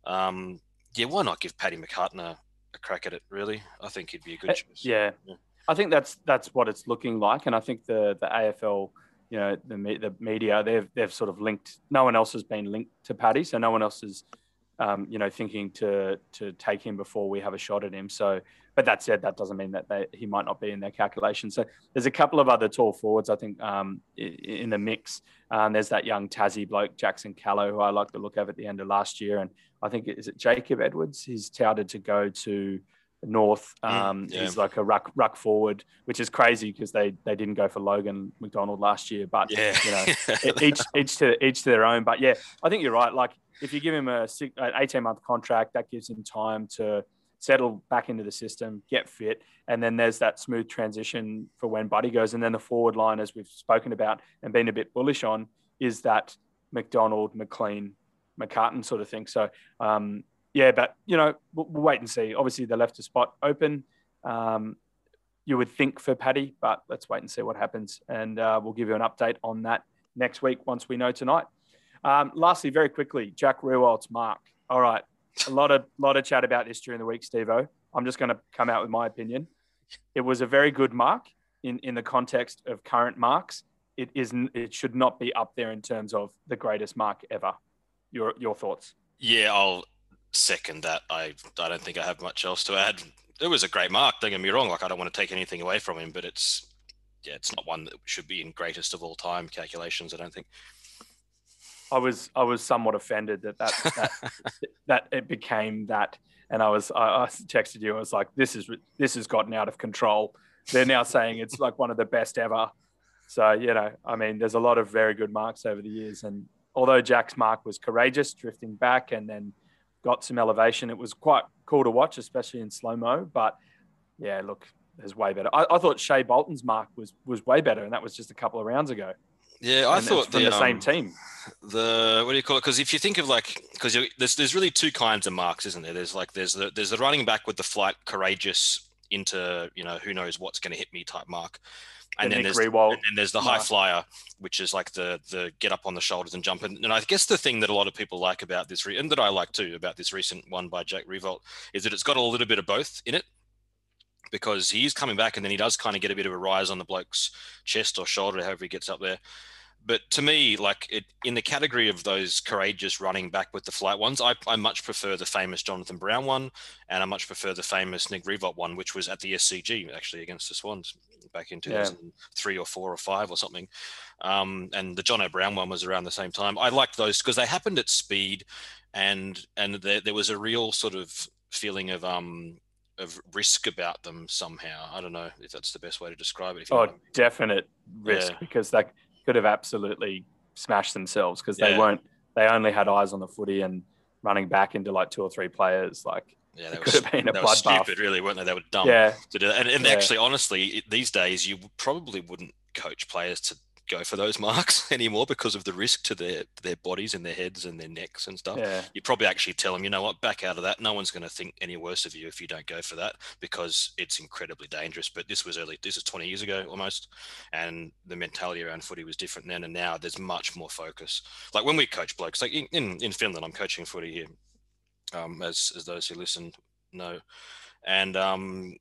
[SPEAKER 2] Um, yeah, why not give Paddy McCartin a crack at it. Really, I think he'd be a good uh, choice.
[SPEAKER 1] Yeah. yeah. I think that's that's what it's looking like, and I think the the AFL, you know, the the media they've they've sort of linked. No one else has been linked to Paddy, so no one else is, um, you know, thinking to to take him before we have a shot at him. So, but that said, that doesn't mean that they, he might not be in their calculation. So there's a couple of other tall forwards I think um, in the mix. Um, there's that young Tassie bloke Jackson Callow, who I like the look of at the end of last year, and I think is it Jacob Edwards. He's touted to go to North. Mm, um, yeah. He's like a ruck ruck forward, which is crazy because they they didn't go for Logan McDonald last year. But yeah. you know, each each to each to their own. But yeah, I think you're right. Like if you give him a six, an 18 month contract, that gives him time to settle back into the system, get fit, and then there's that smooth transition for when Buddy goes. And then the forward line, as we've spoken about and been a bit bullish on, is that McDonald, McLean, McCartin sort of thing. So um, yeah, but you know we'll, we'll, wait and see. Obviously, they left a spot open. Um, you would think for Paddy, but let's wait and see what happens, and uh, we'll give you an update on that next week once we know tonight. Um, lastly, very quickly, Jack Riewoldt mark. All right, a lot of lot of chat about this during the week, Stevo. I'm just going to come out with my opinion. It was a very good mark in in the context of current marks. It is it should not be up there in terms of the greatest mark ever. Your your thoughts?
[SPEAKER 2] Yeah, I'll second that. I I don't think I have much else to add. It was a great mark. Don't get me wrong. Like I don't want to take anything away from him, but it's yeah, it's not one that should be in greatest of all time calculations. I don't think.
[SPEAKER 1] I was I was somewhat offended that that that, that it became that, and I was I, I texted you. I was like, this is this has gotten out of control. They're now saying it's like one of the best ever. So you know, I mean, there's a lot of very good marks over the years, and although Jack's mark was courageous, drifting back and then got some elevation, it was quite cool to watch, especially in slow mo. But yeah, look, there's way better. I, I, thought Shai Bolton's mark was was way better, and that was just a couple of rounds ago.
[SPEAKER 2] Yeah, I
[SPEAKER 1] and
[SPEAKER 2] thought
[SPEAKER 1] from the, the same um, team.
[SPEAKER 2] The what do you call it? Because if you think of like, because there's there's really two kinds of marks, isn't there? There's like there's the there's the running back with the flight courageous into you know who knows what's going to hit me type mark, and the then there's and, and there's the mark. high flyer, which is like the the get up on the shoulders and jump. And, and I guess the thing that a lot of people like about this, re- and that I like too about this recent one by Jack Riewoldt, is that it's got a little bit of both in it because he's coming back and then he does kind of get a bit of a rise on the bloke's chest or shoulder, however he gets up there but to me, like it, in the category of those courageous running back with the flight ones, I, I much prefer the famous Jonathan Brown one, and I much prefer the famous Nick Riewoldt one, which was at the SCG actually against the Swans back in 2003 yeah. or four or five or something. Um, and the John Brown one was around the same time. I liked those because they happened at speed, and and there, there was a real sort of feeling of um of risk about them somehow. I don't know if that's the best way to describe it.
[SPEAKER 1] oh, definite risk yeah. because like could have absolutely smashed themselves because they weren't. They only had eyes on the footy and running back into like two or three players. Like
[SPEAKER 2] yeah, that could was, have been a bloodbath. Stupid, really, weren't they? They were dumb.
[SPEAKER 1] Yeah.
[SPEAKER 2] To do that. And, and yeah. actually, honestly, these days you probably wouldn't coach players to go for those marks anymore because of the risk to their their bodies and their heads and their necks and stuff.
[SPEAKER 1] Yeah.
[SPEAKER 2] You probably actually tell them, you know what, back out of that. No one's going to think any worse of you if you don't go for that because it's incredibly dangerous. But this was early. This is 20 years ago almost, and the mentality around footy was different then. And now there's much more focus. Like when we coach blokes, like in in, in Finland, I'm coaching footy here, um, as as those who listen know, and um,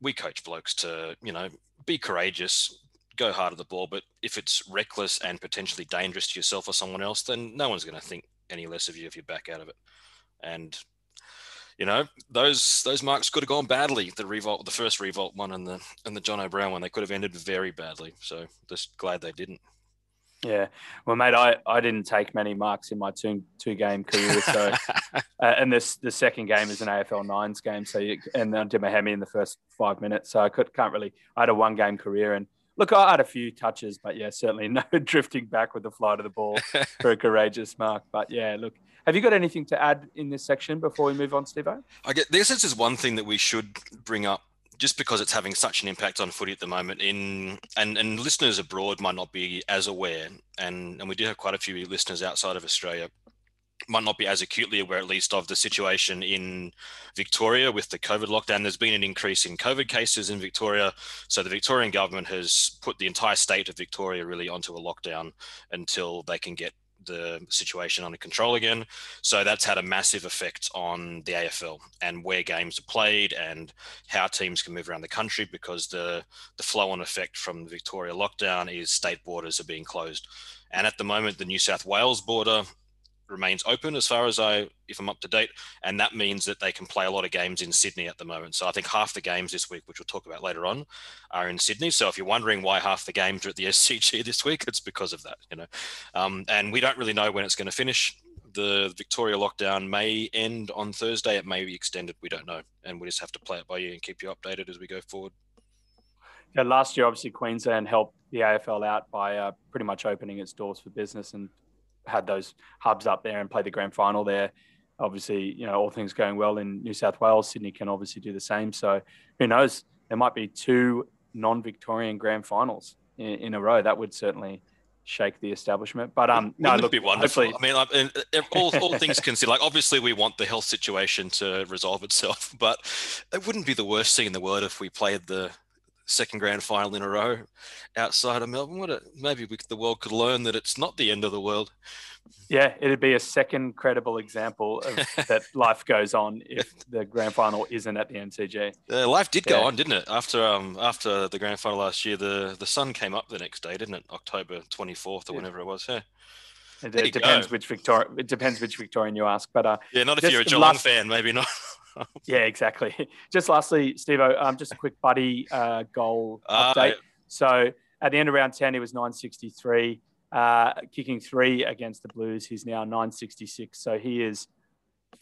[SPEAKER 2] we coach blokes to you know be courageous go hard at the ball. But if it's reckless and potentially dangerous to yourself or someone else, then no one's going to think any less of you if you back out of it. And you know those those marks could have gone badly. The Riewoldt, the first Riewoldt one, and the and the John Brown one, they could have ended very badly. So just glad they didn't.
[SPEAKER 1] Yeah, well, mate, I, I didn't take many marks in my two two game career. So, uh, and this the second game is an AFL nines game. So, you, and I did my hemi in the first five minutes. So I could can't really. I had a one game career, and Look, I had a few touches, but yeah, certainly no drifting back with the flight of the ball for a courageous mark. But yeah, look, have you got anything to add in this section before we move on, Steve?
[SPEAKER 2] I get this is just one thing that we should bring up just because it's having such an impact on footy at the moment in and, and listeners abroad might not be as aware and, and we do have quite a few listeners outside of Australia might not be as acutely aware, at least, of the situation in Victoria with the COVID lockdown. There's been an increase in COVID cases in Victoria. So the Victorian government has put the entire state of Victoria really onto a lockdown until they can get the situation under control again. So that's had a massive effect on the AFL and where games are played and how teams can move around the country because the, the flow on effect from the Victoria lockdown is state borders are being closed. And at the moment, the New South Wales border remains open as far as I, if I'm up to date, and that means that they can play a lot of games in Sydney at the moment. So I think half the games this week, which we'll talk about later on, are in Sydney. So if you're wondering why half the games are at the SCG this week, it's because of that, you know. Um, and we don't really know when it's going to finish. The Victoria lockdown may end on Thursday. It may be extended. We don't know, and we just have to play it by ear and keep you updated as we go forward.
[SPEAKER 1] Yeah, last year, obviously, Queensland helped the AFL out by uh, pretty much opening its doors for business and had those hubs up there and played the grand final there. Obviously, you know, all things going well in New South Wales, Sydney can obviously do the same. So who knows? There might be two non-Victorian grand finals in, in a row. That would certainly shake the establishment. But um,
[SPEAKER 2] no, look, be wonderful. I mean, like, all, all things considered, like obviously we want the health situation to resolve itself, but it wouldn't be the worst thing in the world if we played the second grand final in a row outside of Melbourne. What a, maybe we, the world could learn that it's not the end of the world.
[SPEAKER 1] Yeah, it'd be a second credible example of that life goes on if the grand final isn't at the MCG.
[SPEAKER 2] Uh, life did go yeah. on, didn't it? After um after the grand final last year, the the sun came up the next day, didn't it? October twenty fourth or yeah. whenever it was. Yeah.
[SPEAKER 1] It, it depends go. which Victor. It depends which Victorian you ask, but uh,
[SPEAKER 2] yeah, not if you're a Geelong last, fan, maybe not.
[SPEAKER 1] yeah, exactly. Just lastly, Steve, um, just a quick buddy uh, goal uh, update. So at the end of round 10, he was 963. uh, kicking three against the Blues. He's now 966. So he is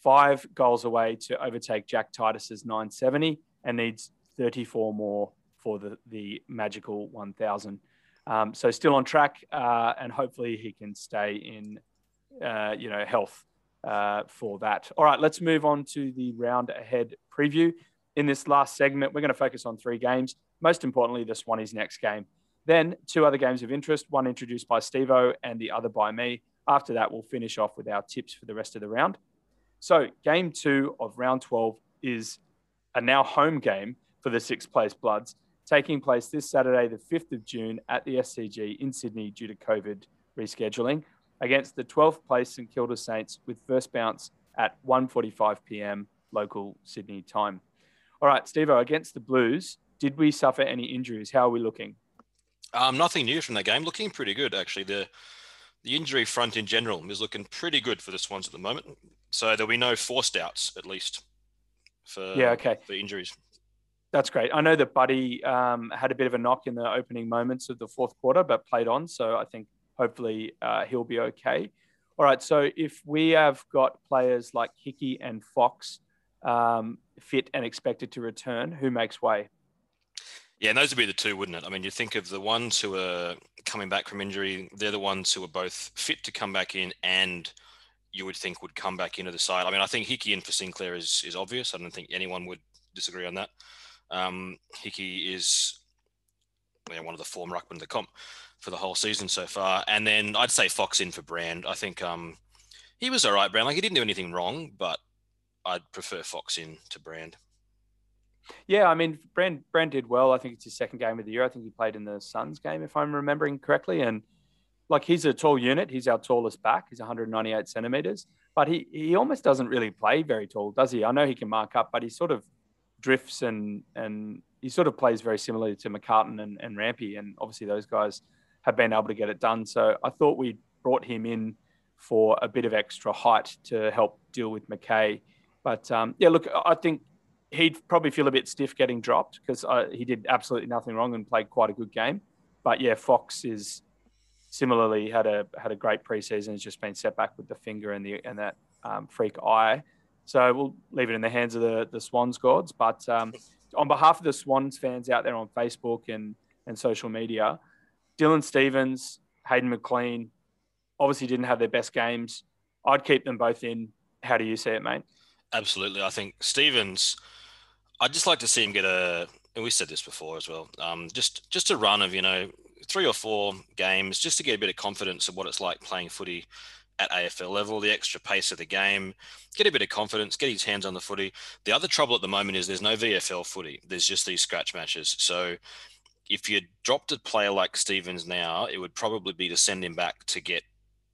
[SPEAKER 1] five goals away to overtake Jack Titus's 970 and needs 34 more for the, the magical 1000. Um, so still on track, uh, and hopefully he can stay in, uh, you know, health uh, for that. All right, let's move on to the round ahead preview. In this last segment, we're going to focus on three games. Most importantly, this one is next game. Then two other games of interest, one introduced by Stevo and the other by me. After that, we'll finish off with our tips for the rest of the round. So, game two of round 12 is a now home game for the sixth place Bloods, taking place this Saturday, the 5th of June at the SCG in Sydney due to COVID rescheduling against the 12th place St Kilda Saints with first bounce at 1.45 p.m. local Sydney time. All right, Stevo, against the Blues, did we suffer any injuries? How are we looking?
[SPEAKER 2] Um, nothing new from that game. Looking pretty good, actually. The the injury front in general is looking pretty good for the Swans at the moment. So there'll be no forced outs, at least, for
[SPEAKER 1] yeah, okay,
[SPEAKER 2] for injuries.
[SPEAKER 1] That's great. I know that Buddy um, had a bit of a knock in the opening moments of the fourth quarter, but played on. So I think hopefully uh, he'll be okay. All right. So if we have got players like Hickey and Fox um, fit and expected to return, who makes way?
[SPEAKER 2] Yeah, and those would be the two, wouldn't it? I mean, you think of the ones who are coming back from injury, they're the ones who are both fit to come back in and you would think would come back into the side. I mean, I think Hickey in for Sinclair is, is obvious. I don't think anyone would disagree on that. Um, Hickey is one of the form ruckman of the comp for the whole season so far. And then I'd say Fox in for Brand. I think um, he was all right, Brand. Like he didn't do anything wrong, but I'd prefer Fox in to Brand.
[SPEAKER 1] Yeah, I mean, Brand Brand did well. I think it's his second game of the year. I think he played in the Suns game, if I'm remembering correctly. And like he's a tall unit. He's our tallest back. He's 198 centimeters, but he he almost doesn't really play very tall, does he? I know he can mark up, but he sort of drifts and and he sort of plays very similarly to McCartin and, and Rampy, and obviously those guys have been able to get it done. So I thought we brought him in for a bit of extra height to help deal with McKay. But um, yeah, look, I think he'd probably feel a bit stiff getting dropped because uh, he did absolutely nothing wrong and played quite a good game. But yeah, Fox is similarly had a had a great preseason. Has just been set back with the finger and the and that um, freak eye. So we'll leave it in the hands of the the Swans gods. But um, on behalf of the Swans fans out there on Facebook and and social media, Dylan Stevens, Hayden McLean, obviously didn't have their best games. I'd keep them both in. How do you see it, mate?
[SPEAKER 2] Absolutely. I think Stevens, I'd just like to see him get a. And we said this before as well. Um, just just a run of you know three or four games just to get a bit of confidence of what it's like playing footy at AFL level, the extra pace of the game, get a bit of confidence, get his hands on the footy. The other trouble at the moment is there's no VFL footy. There's just these scratch matches. So if you dropped a player like Stevens now, it would probably be to send him back to get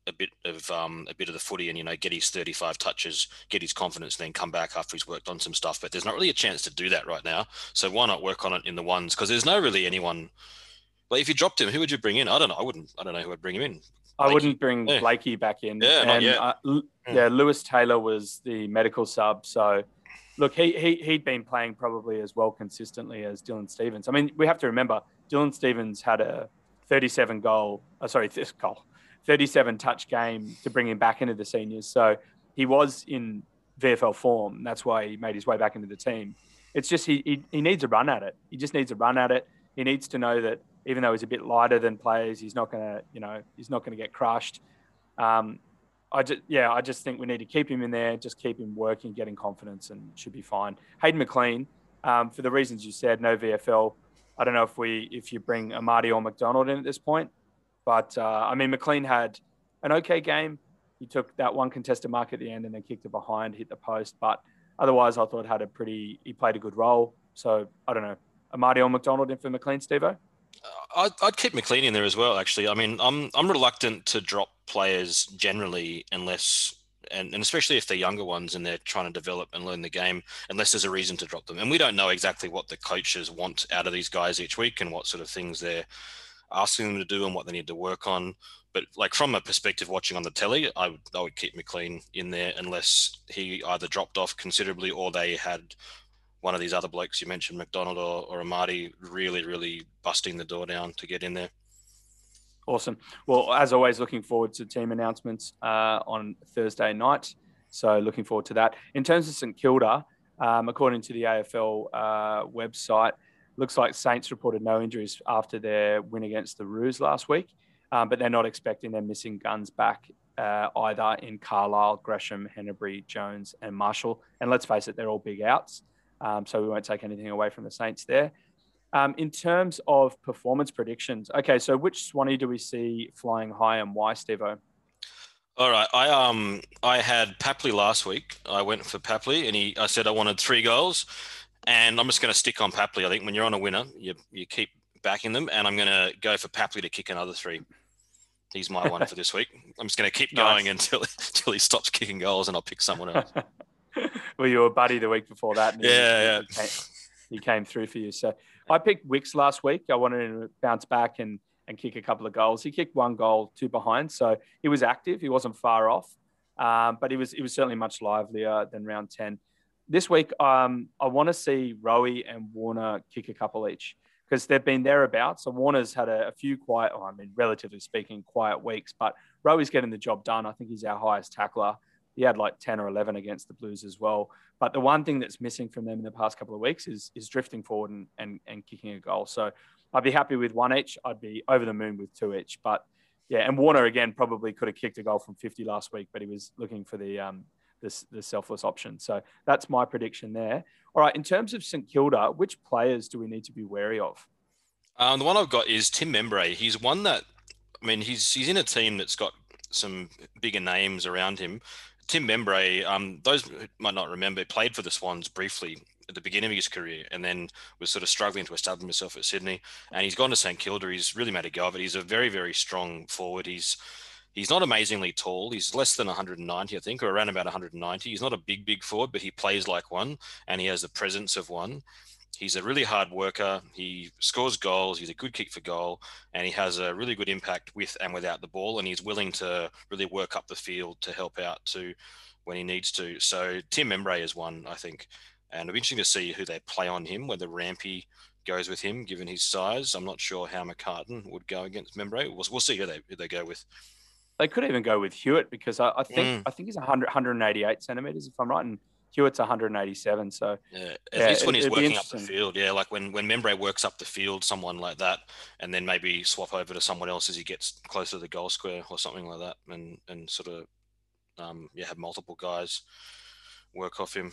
[SPEAKER 2] a bit of um, a bit of the footy and you know get his 35 touches, get his confidence, then come back after he's worked on some stuff. But there's not really a chance to do that right now. So why not work on it in the ones? Because there's no really anyone. Like if you dropped him, who would you bring in? I don't know. I wouldn't. I don't know who would bring him in. Blakey.
[SPEAKER 1] I wouldn't bring yeah. Blakey back in.
[SPEAKER 2] Yeah, and. Uh,
[SPEAKER 1] hmm. yeah, Lewis Taylor was the medical sub, so look, he, he he'd been playing probably as well consistently as Dylan Stevens. I mean, we have to remember Dylan Stevens had a 37 goal, uh, sorry, this goal, 37 touch game to bring him back into the seniors. So he was in VFL form. That's why he made his way back into the team. It's just he, he, he needs a run at it. He just needs a run at it. He needs to know that even though he's a bit lighter than players, he's not gonna you know he's not gonna get crushed. Um, I just yeah I just think we need to keep him in there, just keep him working, getting confidence, and should be fine. Hayden McLean, um, for the reasons you said, no VFL. I don't know if we if you bring Amartey or McDonald in at this point. But uh, I mean, McLean had an okay game. He took that one contested mark at the end and then kicked it behind, hit the post. But otherwise, I thought had a pretty. He played a good role. So I don't know. Amartey or McDonald in for McLean, Stevo? Uh,
[SPEAKER 2] I'd, I'd keep McLean in there as well. Actually, I mean, I'm I'm reluctant to drop players generally unless and, and especially if they're younger ones and they're trying to develop and learn the game, unless there's a reason to drop them. And we don't know exactly what the coaches want out of these guys each week and what sort of things they're asking them to do and what they need to work on. But like from a perspective watching on the telly, I would, I would keep McLean in there unless he either dropped off considerably or they had one of these other blokes you mentioned, McDonald or, or Amartey, really, really busting the door down to get in there.
[SPEAKER 1] Awesome. Well, as always, looking forward to team announcements uh, on Thursday night. So looking forward to that. In terms of St Kilda, um, according to the AFL uh, website, looks like Saints reported no injuries after their win against the Roos last week, um, but they're not expecting their missing guns back uh, either in Carlisle, Gresham, Hannebery, Jones, and Marshall. And let's face it, they're all big outs. Um, so we won't take anything away from the Saints there. Um, in terms of performance predictions, okay, so which Swanee do we see flying high and why, Stevo?
[SPEAKER 2] All right, I um I had Papley last week. I went for Papley, and he I said I wanted three goals, and I'm just going to stick on Papley. I think when you're on a winner, you you keep backing them, and I'm going to go for Papley to kick another three. He's my one for this week. I'm just going to keep nice. going until until he stops kicking goals, and I'll pick someone else.
[SPEAKER 1] well, you were buddy the week before that.
[SPEAKER 2] yeah, he, yeah. He
[SPEAKER 1] came, he came through for you. So I picked Wicks last week. I wanted him to bounce back and and kick a couple of goals. He kicked one goal, two behind, so he was active. He wasn't far off, um, but he was he was certainly much livelier than round ten. This week, um, I want to see Rowie and Warner kick a couple each because they've been thereabouts. So Warner's had a, a few quiet, I mean, relatively speaking, quiet weeks, but Rowie's getting the job done. I think he's our highest tackler. He had like 10 or 11 against the Blues as well. But the one thing that's missing from them in the past couple of weeks is, is drifting forward and, and, and kicking a goal. So I'd be happy with one each. I'd be over the moon with two each. But yeah, and Warner again probably could have kicked a goal from 50 last week, but he was looking for the um, this the selfless option. So that's my prediction there. All right, in terms of St Kilda, which players do we need to be wary of?
[SPEAKER 2] Um, the one I've got is Tim Membrey. He's one that, I mean, he's he's in a team that's got some bigger names around him. Tim Membrey, um, those might not remember, played for the Swans briefly at the beginning of his career and then was sort of struggling to establish himself at Sydney. And he's gone to St Kilda. He's really made a go of it. He's a very, very strong forward. He's he's not amazingly tall. He's less than 190, I think, or around about 190. He's not a big, big forward, but he plays like one and he has the presence of one. He's a really hard worker. He scores goals. He's a good kick for goal, and he has a really good impact with and without the ball. And he's willing to really work up the field to help out too when he needs to. So Tim Membrey is one, I think, and it'll be interesting to see who they play on him, whether Rampy goes with him, given his size. I'm not sure how McCartin would go against Membrey. We'll, we'll see who they, who they go with.
[SPEAKER 1] They could even go with Hewitt because I, I think mm. I think he's 100, 188 centimeters, if I'm right, and Hewitt's 187. So
[SPEAKER 2] yeah, at yeah, least when he's working up the field, yeah, like when when Membrey works up the field, someone like that, and then maybe swap over to someone else as he gets closer to the goal square or something like that, and and sort of um, yeah, have multiple guys work off him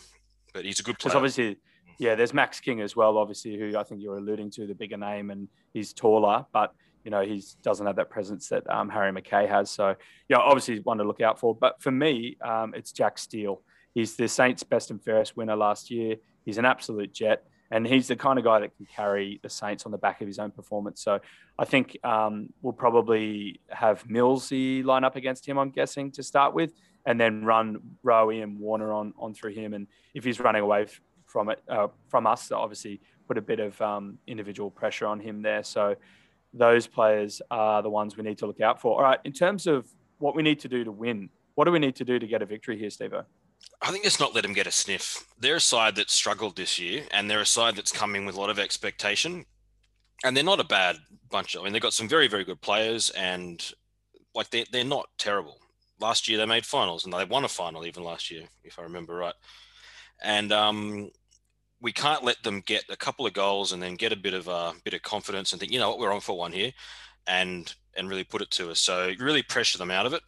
[SPEAKER 2] but he's a good player.
[SPEAKER 1] obviously, yeah, there's Max King as well, obviously, who I think you're alluding to, the bigger name, and he's taller, but you know he doesn't have that presence that um, Harry McKay has. So yeah, obviously one to look out for. But for me, um, it's Jack Steele. He's the Saints' best and fairest winner last year. He's an absolute jet, and he's the kind of guy that can carry the Saints on the back of his own performance. So I think um, we'll probably have Millsy line up against him. I'm guessing to start with, and then run Rowie and Warner on on through him. And if he's running away from it uh, from us, obviously put a bit of um, individual pressure on him there. So those players are the ones we need to look out for. All right, in terms of what we need to do to win, what do we need to do to get a victory here, Steve?
[SPEAKER 2] I think just not let them get a sniff. They're a side that struggled this year, and they're a side that's coming with a lot of expectation. And they're not a bad bunch. I mean, they've got some very, very good players, and like they're, they're not terrible last year they made finals and they won a final even last year, if I remember right. And um, we can't let them get a couple of goals and then get a bit of a bit of confidence and think, you know what, we're on for one here, and and really put it to us. So really pressure them out of it,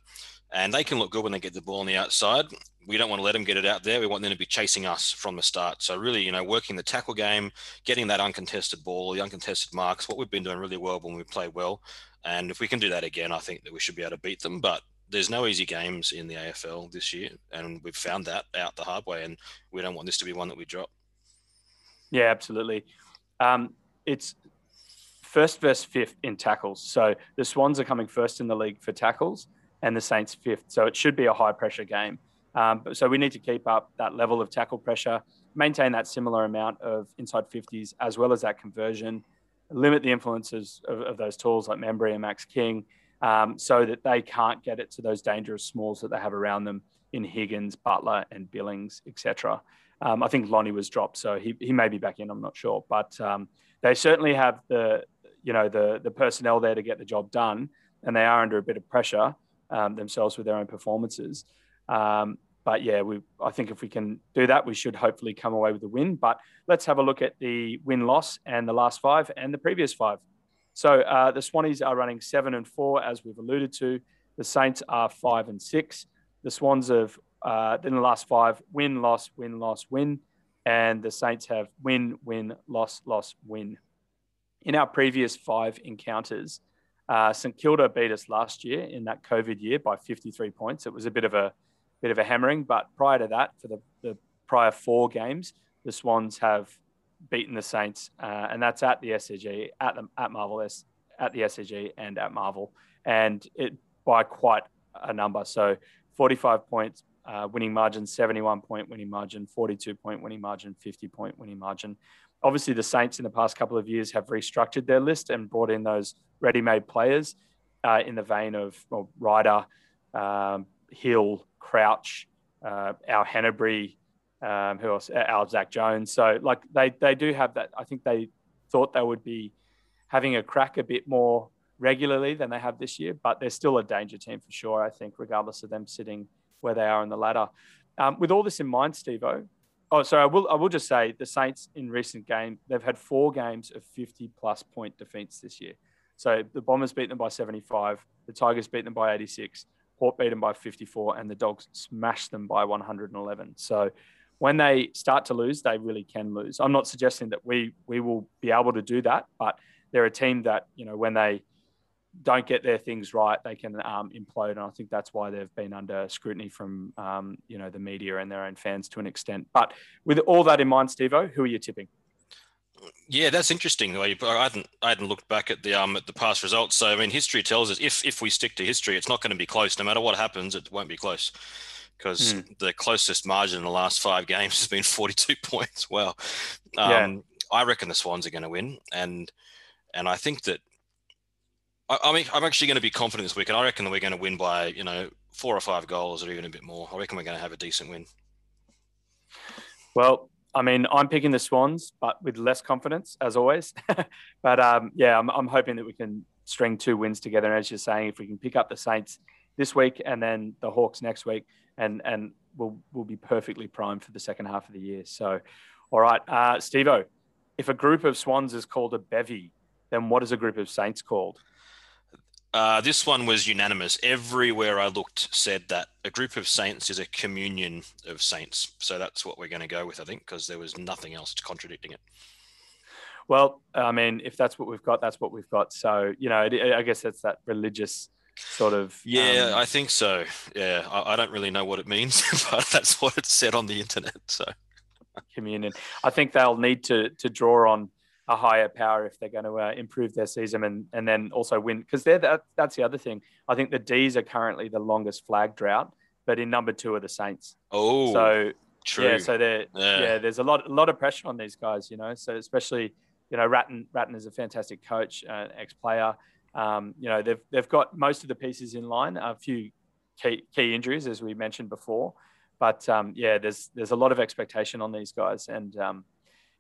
[SPEAKER 2] and they can look good when they get the ball on the outside. We don't want to let them get it out there. We want them to be chasing us from the start. So really, you know, working the tackle game, getting that uncontested ball, the uncontested marks, what we've been doing really well when we play well. And if we can do that again, I think that we should be able to beat them. But there's no easy games in the AFL this year, and we've found that out the hard way, and we don't want this to be one that we drop.
[SPEAKER 1] Yeah, absolutely. Um, it's first versus fifth in tackles. So the Swans are coming first in the league for tackles, and the Saints fifth. So it should be a high pressure game. Um, so we need to keep up that level of tackle pressure, maintain that similar amount of inside 50s, as well as that conversion, limit the influences of, of those tools like Membrey and Max King um, so that they can't get it to those dangerous smalls that they have around them in Higgins, Butler, and Billings, etc. Um, I think Lonie was dropped, so he, he may be back in. I'm not sure, but um, they certainly have the you know the the personnel there to get the job done. and they are under a bit of pressure um, themselves with their own performances. Um, but yeah, we I think if we can do that, we should hopefully come away with a win. But let's have a look at the win loss and the last five and the previous five. So uh, the Swannies are running seven and four, as we've alluded to. The Saints are five and six. The Swans have uh, in the last five win, loss, win, loss, win, and the Saints have win, win, loss, loss, win. In our previous five encounters, uh, St Kilda beat us last year in that COVID year by 53 points. It was a bit of a bit of a hammering. But prior to that, for the, the prior four games, the Swans have beaten the Saints, uh, and that's at the SCG, at the at Marvel, at the SCG, and at Marvel, and it by quite a number. So 45 points uh, winning margin, 71 point winning margin, 42 point winning margin, 50 point winning margin. Obviously, the Saints in the past couple of years have restructured their list and brought in those ready-made players uh, in the vein of well, Ryder, um, Hill, Crouch, uh, Al Hannebery, um, who else? Al Zach Jones. So like they they do have that. I think they thought they would be having a crack a bit more regularly than they have this year, but they're still a danger team for sure. I think, regardless of them sitting where they are in the ladder. Um, with all this in mind, Stevo. Oh, sorry. I will. I will just say the Saints in recent game they've had four games of 50 plus point defeats this year. So the Bombers beat them by 75, the Tigers beat them by 86, Port beat them by 54, and the Dogs smashed them by 111. So when they start to lose, they really can lose. I'm not suggesting that we we will be able to do that, but they're a team that you know when they don't get their things right, they can um, implode, and I think that's why they've been under scrutiny from um, you know the media and their own fans to an extent. But with all that in mind, Stevo, who are you tipping?
[SPEAKER 2] Yeah, that's interesting. The way you, I hadn't I hadn't looked back at the um at the past results. So I mean, history tells us if if we stick to history, it's not going to be close. No matter what happens, it won't be close because mm. the closest margin in the last five games has been 42 points. Well, um, yeah. I reckon the Swans are going to win, and and I think that I, I mean I'm actually going to be confident this week, and I reckon that we're going to win by you know four or five goals or even a bit more. I reckon we're going to have a decent win.
[SPEAKER 1] Well, I mean, I'm picking the Swans, but with less confidence as always. but um, yeah, I'm, I'm hoping that we can string two wins together. And as you're saying, if we can pick up the Saints this week and then the Hawks next week, and and we'll we'll be perfectly primed for the second half of the year. So, all right, uh, if a group of Swans is called a bevy, then what is a group of Saints called?
[SPEAKER 2] Uh, this one was unanimous. Everywhere I looked said that a group of saints is a communion of saints. So that's what we're going to go with, I think, because there was nothing else contradicting it.
[SPEAKER 1] Well, I mean, if that's what we've got, that's what we've got. So, you know, I guess that's that religious sort of.
[SPEAKER 2] Yeah, um, I think so. Yeah, I, I, don't really know what it means, but that's what it said on the internet. So,
[SPEAKER 1] communion. I think they'll need to to draw on a higher power if they're going to uh, improve their season and and then also win because they're that, that's the other thing. I think the D's are currently the longest flag drought, but in number two are the Saints.
[SPEAKER 2] Oh,
[SPEAKER 1] so
[SPEAKER 2] true.
[SPEAKER 1] Yeah, so there, yeah. yeah, there's a lot a lot of pressure on these guys, you know. So especially you know Ratton Ratten is a fantastic coach, uh, ex player. Um, you know they've they've got most of the pieces in line. A few key key injuries as we mentioned before, but um, yeah, there's there's a lot of expectation on these guys and. Um,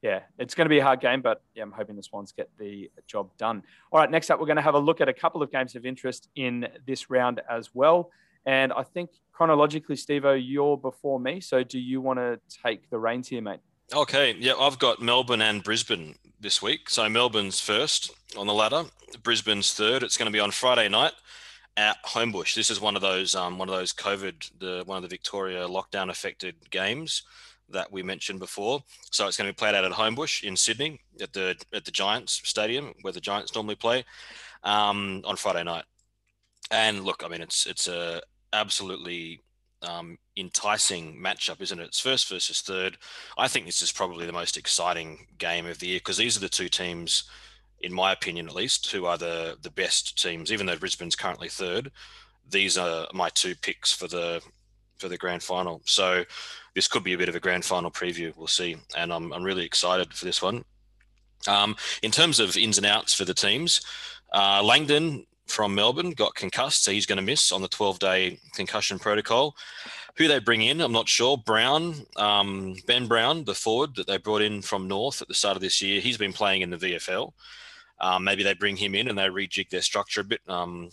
[SPEAKER 1] yeah, it's going to be a hard game, but yeah, I'm hoping the Swans get the job done. All right, next up, we're going to have a look at a couple of games of interest in this round as well. And I think chronologically, Stevo, you're before me. So do you want to take the reins here, mate?
[SPEAKER 2] Okay, yeah, I've got Melbourne and Brisbane this week. So Melbourne's first on the ladder, Brisbane's third. It's going to be on Friday night at Homebush. This is one of those um, one of those COVID, the one of the Victoria lockdown affected games that we mentioned before. So it's going to be played out at Homebush in Sydney at the at the Giants Stadium where the Giants normally play um, on Friday night. And look, I mean, it's it's a absolutely um, enticing matchup, isn't it? It's first versus third. I think this is probably the most exciting game of the year because these are the two teams, in my opinion at least, who are the the best teams. Even though Brisbane's currently third, these are my two picks for the for the grand final. So this could be a bit of a grand final preview. We'll see, and I'm I'm really excited for this one. Um, in terms of ins and outs for the teams, uh, Langdon from Melbourne got concussed, so he's going to miss on the 12 day concussion protocol. Who they bring in, I'm not sure. Brown, um, Ben Brown, the forward that they brought in from North at the start of this year, he's been playing in the VFL. Um, maybe they bring him in and they rejig their structure a bit. Um,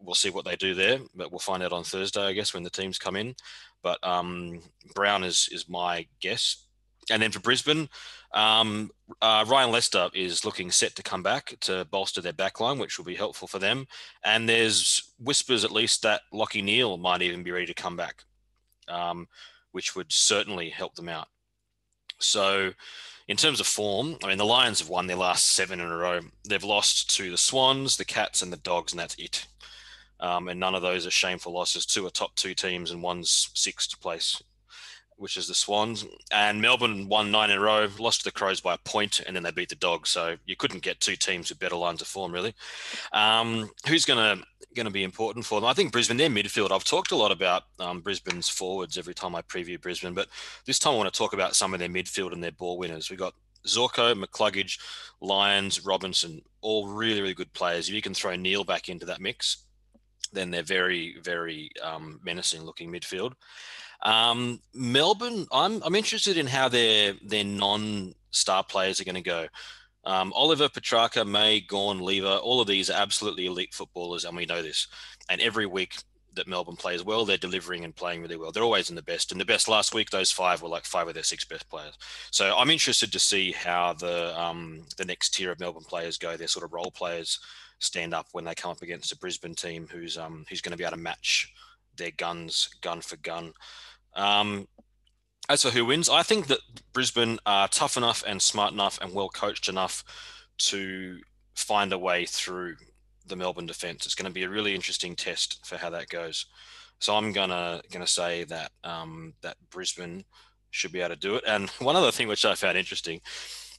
[SPEAKER 2] we'll see what they do there, but we'll find out on Thursday, I guess, when the teams come in. But um, Brown is is my guess. And then for Brisbane, um, uh, Ryan Lester is looking set to come back to bolster their backline, which will be helpful for them. And there's whispers, at least, that Lachie Neale might even be ready to come back, um, which would certainly help them out. So, in terms of form, I mean, the Lions have won their last seven in a row. They've lost to the Swans, the Cats, and the Dogs, and that's it. Um, and none of those are shameful losses. Two are top two teams, and one's sixth place which is the Swans. And Melbourne won nine in a row, lost to the Crows by a point, and then they beat the Dogs. So you couldn't get two teams with better lines of form, really. Um, who's going to going to be important for them? I think Brisbane, their midfield. I've talked a lot about um, Brisbane's forwards every time I preview Brisbane, but this time I want to talk about some of their midfield and their ball winners. We got Zorko, McCluggage, Lyons, Robinson, all really, really good players. If you can throw Neale back into that mix, then they're very, very um, menacing looking midfield. Um, Melbourne, I'm I'm interested in how their their non-star players are going to go. Um, Oliver, Petrarca, May, Gawn, Lever, all of these are absolutely elite footballers, and we know this. And every week that Melbourne plays well, they're delivering and playing really well. They're always in the best. And the best last week, those five were like five of their six best players. So I'm interested to see how the um, the next tier of Melbourne players go. Their sort of role players stand up when they come up against a Brisbane team who's um, who's going to be able to match their guns gun for gun. Um, as for who wins, I think that Brisbane are tough enough and smart enough and well coached enough to find a way through the Melbourne defence. It's going to be a really interesting test for how that goes. So I'm gonna gonna say that um, that Brisbane should be able to do it. And one other thing which I found interesting,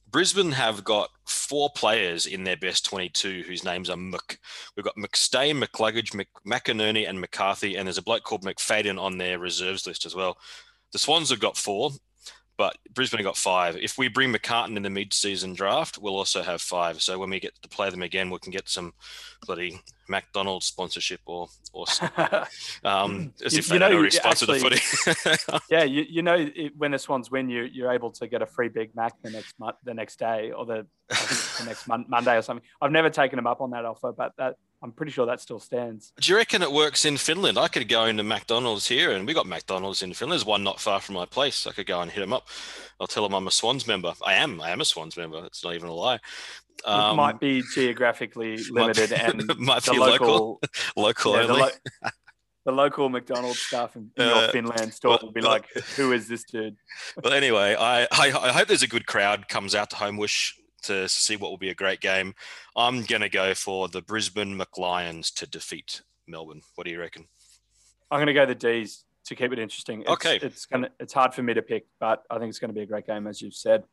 [SPEAKER 2] Brisbane have got four players in their best 22 whose names are Mc. We've got McStay, McCluggage, Mc, McInerney, and McCarthy, and there's a bloke called McFadden on their reserves list as well. The Swans have got four, but Brisbane got five. If we bring McCartin in the mid-season draft, we'll also have five. So when we get to play them again, we can get some bloody McDonald's sponsorship or or um, as if you, they know, already sponsored the footy.
[SPEAKER 1] yeah, you, you know when the Swans win, you you're able to get a free Big Mac the next month, the next day, or the the next mon- Monday or something. I've never taken them up on that offer, but that I'm pretty sure that still stands.
[SPEAKER 2] Do you reckon it works in Finland? I could go into McDonald's here, and we got McDonald's in Finland. There's one not far from my place. I could go and hit them up. I'll tell them I'm a Swans member. I am. I am a Swans member. It's not even a lie.
[SPEAKER 1] Um, might be geographically limited might, and
[SPEAKER 2] might be local, local,
[SPEAKER 1] yeah, only. The, lo- the, local McDonald's stuff in your uh, Finland store will be like, "Who is this dude?"
[SPEAKER 2] Well, anyway, I, I, I hope there's a good crowd comes out to Homebush to see what will be a great game. I'm going to go for the Brisbane McLions to defeat Melbourne. What do you reckon?
[SPEAKER 1] I'm going to go the D's to keep it interesting. It's,
[SPEAKER 2] okay.
[SPEAKER 1] It's going to, it's hard for me to pick, but I think it's going to be a great game, as you've said.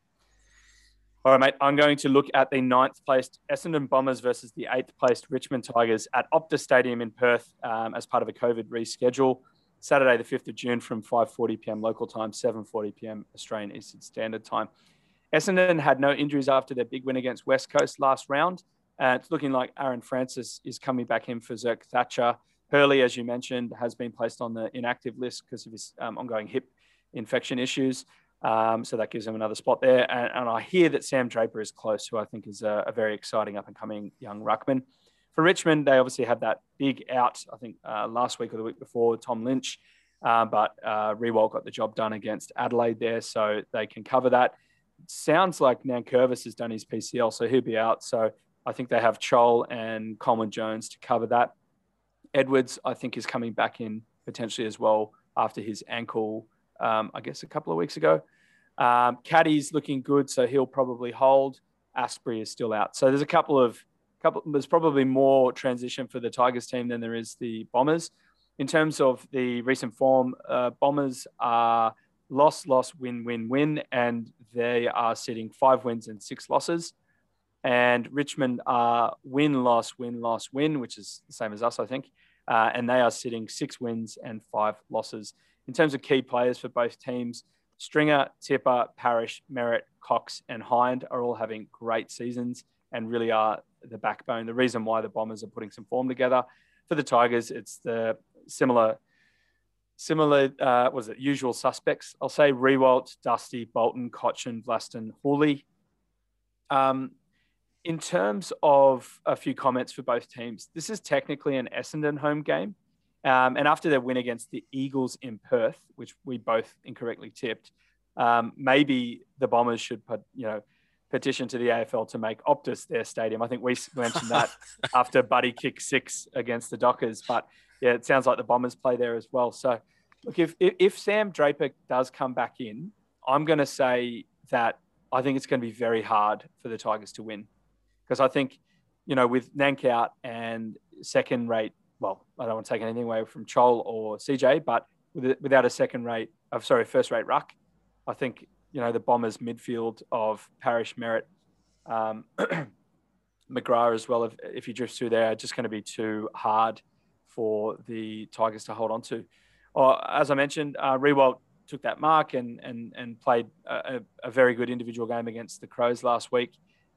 [SPEAKER 1] All right, mate. I'm going to look at the ninth placed Essendon Bombers versus the eighth placed Richmond Tigers at Optus Stadium in Perth um, as part of a COVID reschedule. Saturday, the 5th of June from 5:40 p.m. local time, 7:40 p.m. Australian Eastern Standard Time. Essendon had no injuries after their big win against West Coast last round. Uh, it's looking like Aaron Francis is coming back in for Zerk Thatcher. Hurley, as you mentioned, has been placed on the inactive list because of his um, ongoing hip infection issues. Um, so that gives him another spot there. And, and, I hear that Sam Draper is close, who I think is a, a very exciting up and coming young ruckman. For Richmond, they obviously had that big out, I think uh, last week or the week before, Tom Lynch. Uh, but uh, Riewoldt got the job done against Adelaide there, so they can cover that sounds like Nankervis has done his PCL, so he'll be out. So I think they have Chol and Coleman Jones to cover that. Edwards, I think, is coming back in potentially as well after his ankle, um, I guess, a couple of weeks ago. Um, Caddy's looking good, so he'll probably hold. Asprey is still out. So there's a couple of couple. There's probably more transition for the Tigers team than there is the Bombers. In terms of the recent form, uh, Bombers are loss, loss, win, win, win, and they are sitting five wins and six losses. And Richmond are win, loss, win, loss, win, which is the same as us, I think. Uh, and they are sitting six wins and five losses. In terms of key players for both teams, Stringer, Tipper, Parish, Merrett, Cox, and Hind are all having great seasons and really are the backbone. The reason why the Bombers are putting some form together. For the Tigers, it's the similar Similar, uh, was it usual suspects? I'll say Riewoldt, Dusty, Bolton, Cotchin, Vlastuin, Hawley. Um, in terms of a few comments for both teams, this is technically an Essendon home game. Um, and after their win against the Eagles in Perth, which we both incorrectly tipped, um, maybe the Bombers should put, you know, petition to the AFL to make Optus their stadium. I think we mentioned that after Buddy kicked six against the Dockers. But yeah, it sounds like the Bombers play there as well. So look, if if Sam Draper does come back in, I'm going to say that I think it's going to be very hard for the Tigers to win because I think, you know, with Nank out and second rate, well, I don't want to take anything away from Chol or CJ, but with, without a second rate, of sorry, first rate ruck, I think you know the Bombers midfield of Parish, Merrett, um, McGrath as well. If if he drifts through there, are just going to be too hard for the Tigers to hold on to. Or as I mentioned, uh, Riewoldt took that mark and and and played a, a very good individual game against the Crows last week.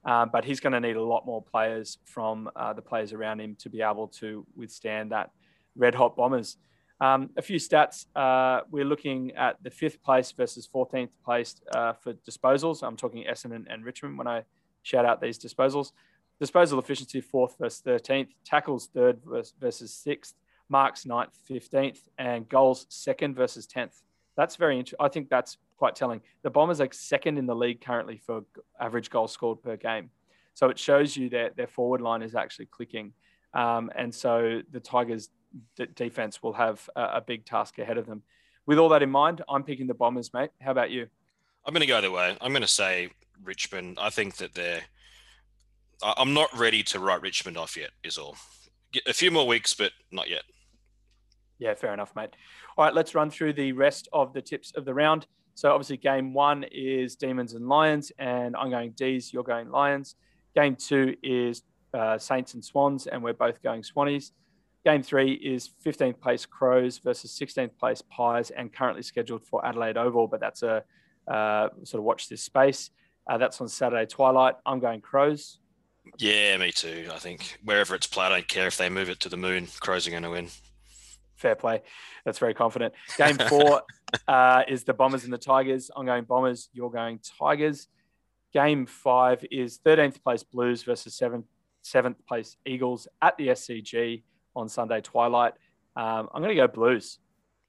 [SPEAKER 1] Um, but he's going to need a lot more players from uh, the players around him to be able to withstand that red hot bombers. Um, a few stats. Uh, we're looking at the fifth place versus 14th place uh, for disposals. I'm talking Essendon and Richmond when I shout out these disposals. Disposal efficiency fourth versus 13th, tackles third versus sixth, marks ninth, 15th, and goals second versus 10th. That's very interesting. I think that's quite telling. The Bombers are second in the league currently for average goals scored per game. So it shows you that their forward line is actually clicking. Um, and so the Tigers d- defense will have a, a, big task ahead of them. With all that in mind, I'm picking the Bombers, mate. How about you?
[SPEAKER 2] I'm going to go the way. I'm going to say Richmond. I think that they're. I'm not ready to write Richmond off yet. Is all. A few more weeks, but not yet.
[SPEAKER 1] Yeah, fair enough, mate. All right, let's run through the rest of the tips of the round. So obviously, game one is Demons and Lions, and I'm going D's. You're going Lions. Game two is uh, Saints and Swans, and we're both going Swannies. Game three is 15th place Crows versus 16th place Pies, and currently scheduled for Adelaide Oval, but that's a uh, sort of watch this space. Uh, that's on Saturday twilight. I'm going Crows.
[SPEAKER 2] Yeah, me too. I think wherever it's played, I don't care if they move it to the moon. Crows are going to win.
[SPEAKER 1] Fair play. That's very confident. Game four uh, is the Bombers and the Tigers. I'm going Bombers. You're going Tigers. Game five is 13th place Blues versus seventh seventh place Eagles at the SCG on Sunday twilight. Um, I'm going to go Blues.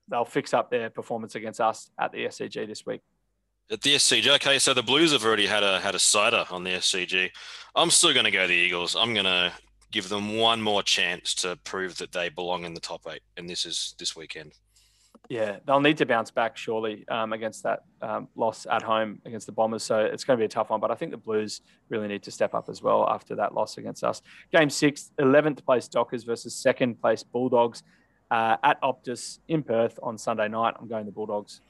[SPEAKER 1] They'll fix up their performance against us at the SCG this week.
[SPEAKER 2] At the SCG, okay. So the Blues have already had a had a cider on the SCG. I'm still going to go the Eagles. I'm going to give them one more chance to prove that they belong in the top eight, and this is this weekend.
[SPEAKER 1] Yeah, they'll need to bounce back surely um, against that um, loss at home against the Bombers. So it's going to be a tough one, but I think the Blues really need to step up as well after that loss against us. Game six, 11th place Dockers versus second place Bulldogs uh, at Optus in Perth on Sunday night. I'm going the Bulldogs.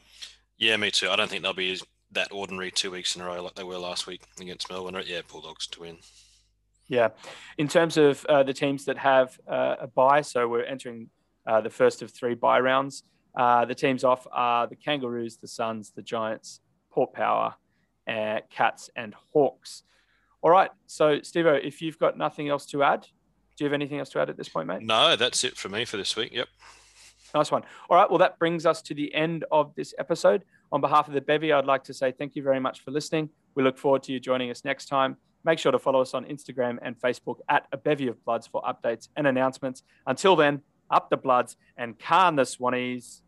[SPEAKER 2] Yeah, me too. I don't think they'll be that ordinary two weeks in a row like they were last week against Melbourne. Yeah, Bulldogs to win.
[SPEAKER 1] Yeah. In terms of uh, the teams that have uh, a buy, so we're entering uh, the first of three buy rounds. Uh, the teams off are the Kangaroos, the Suns, the Giants, Port Power, uh, Cats, and Hawks. All right. So, Stevo, if you've got nothing else to add, do you have anything else to add at this point, mate?
[SPEAKER 2] No, that's it for me for this week. Yep.
[SPEAKER 1] Nice one. All right. Well, that brings us to the end of this episode. On behalf of the Bevy, I'd like to say thank you very much for listening. We look forward to you joining us next time. Make sure to follow us on Instagram and Facebook at a bevy of bloods for updates and announcements. Until then, up the bloods and calm the swannies.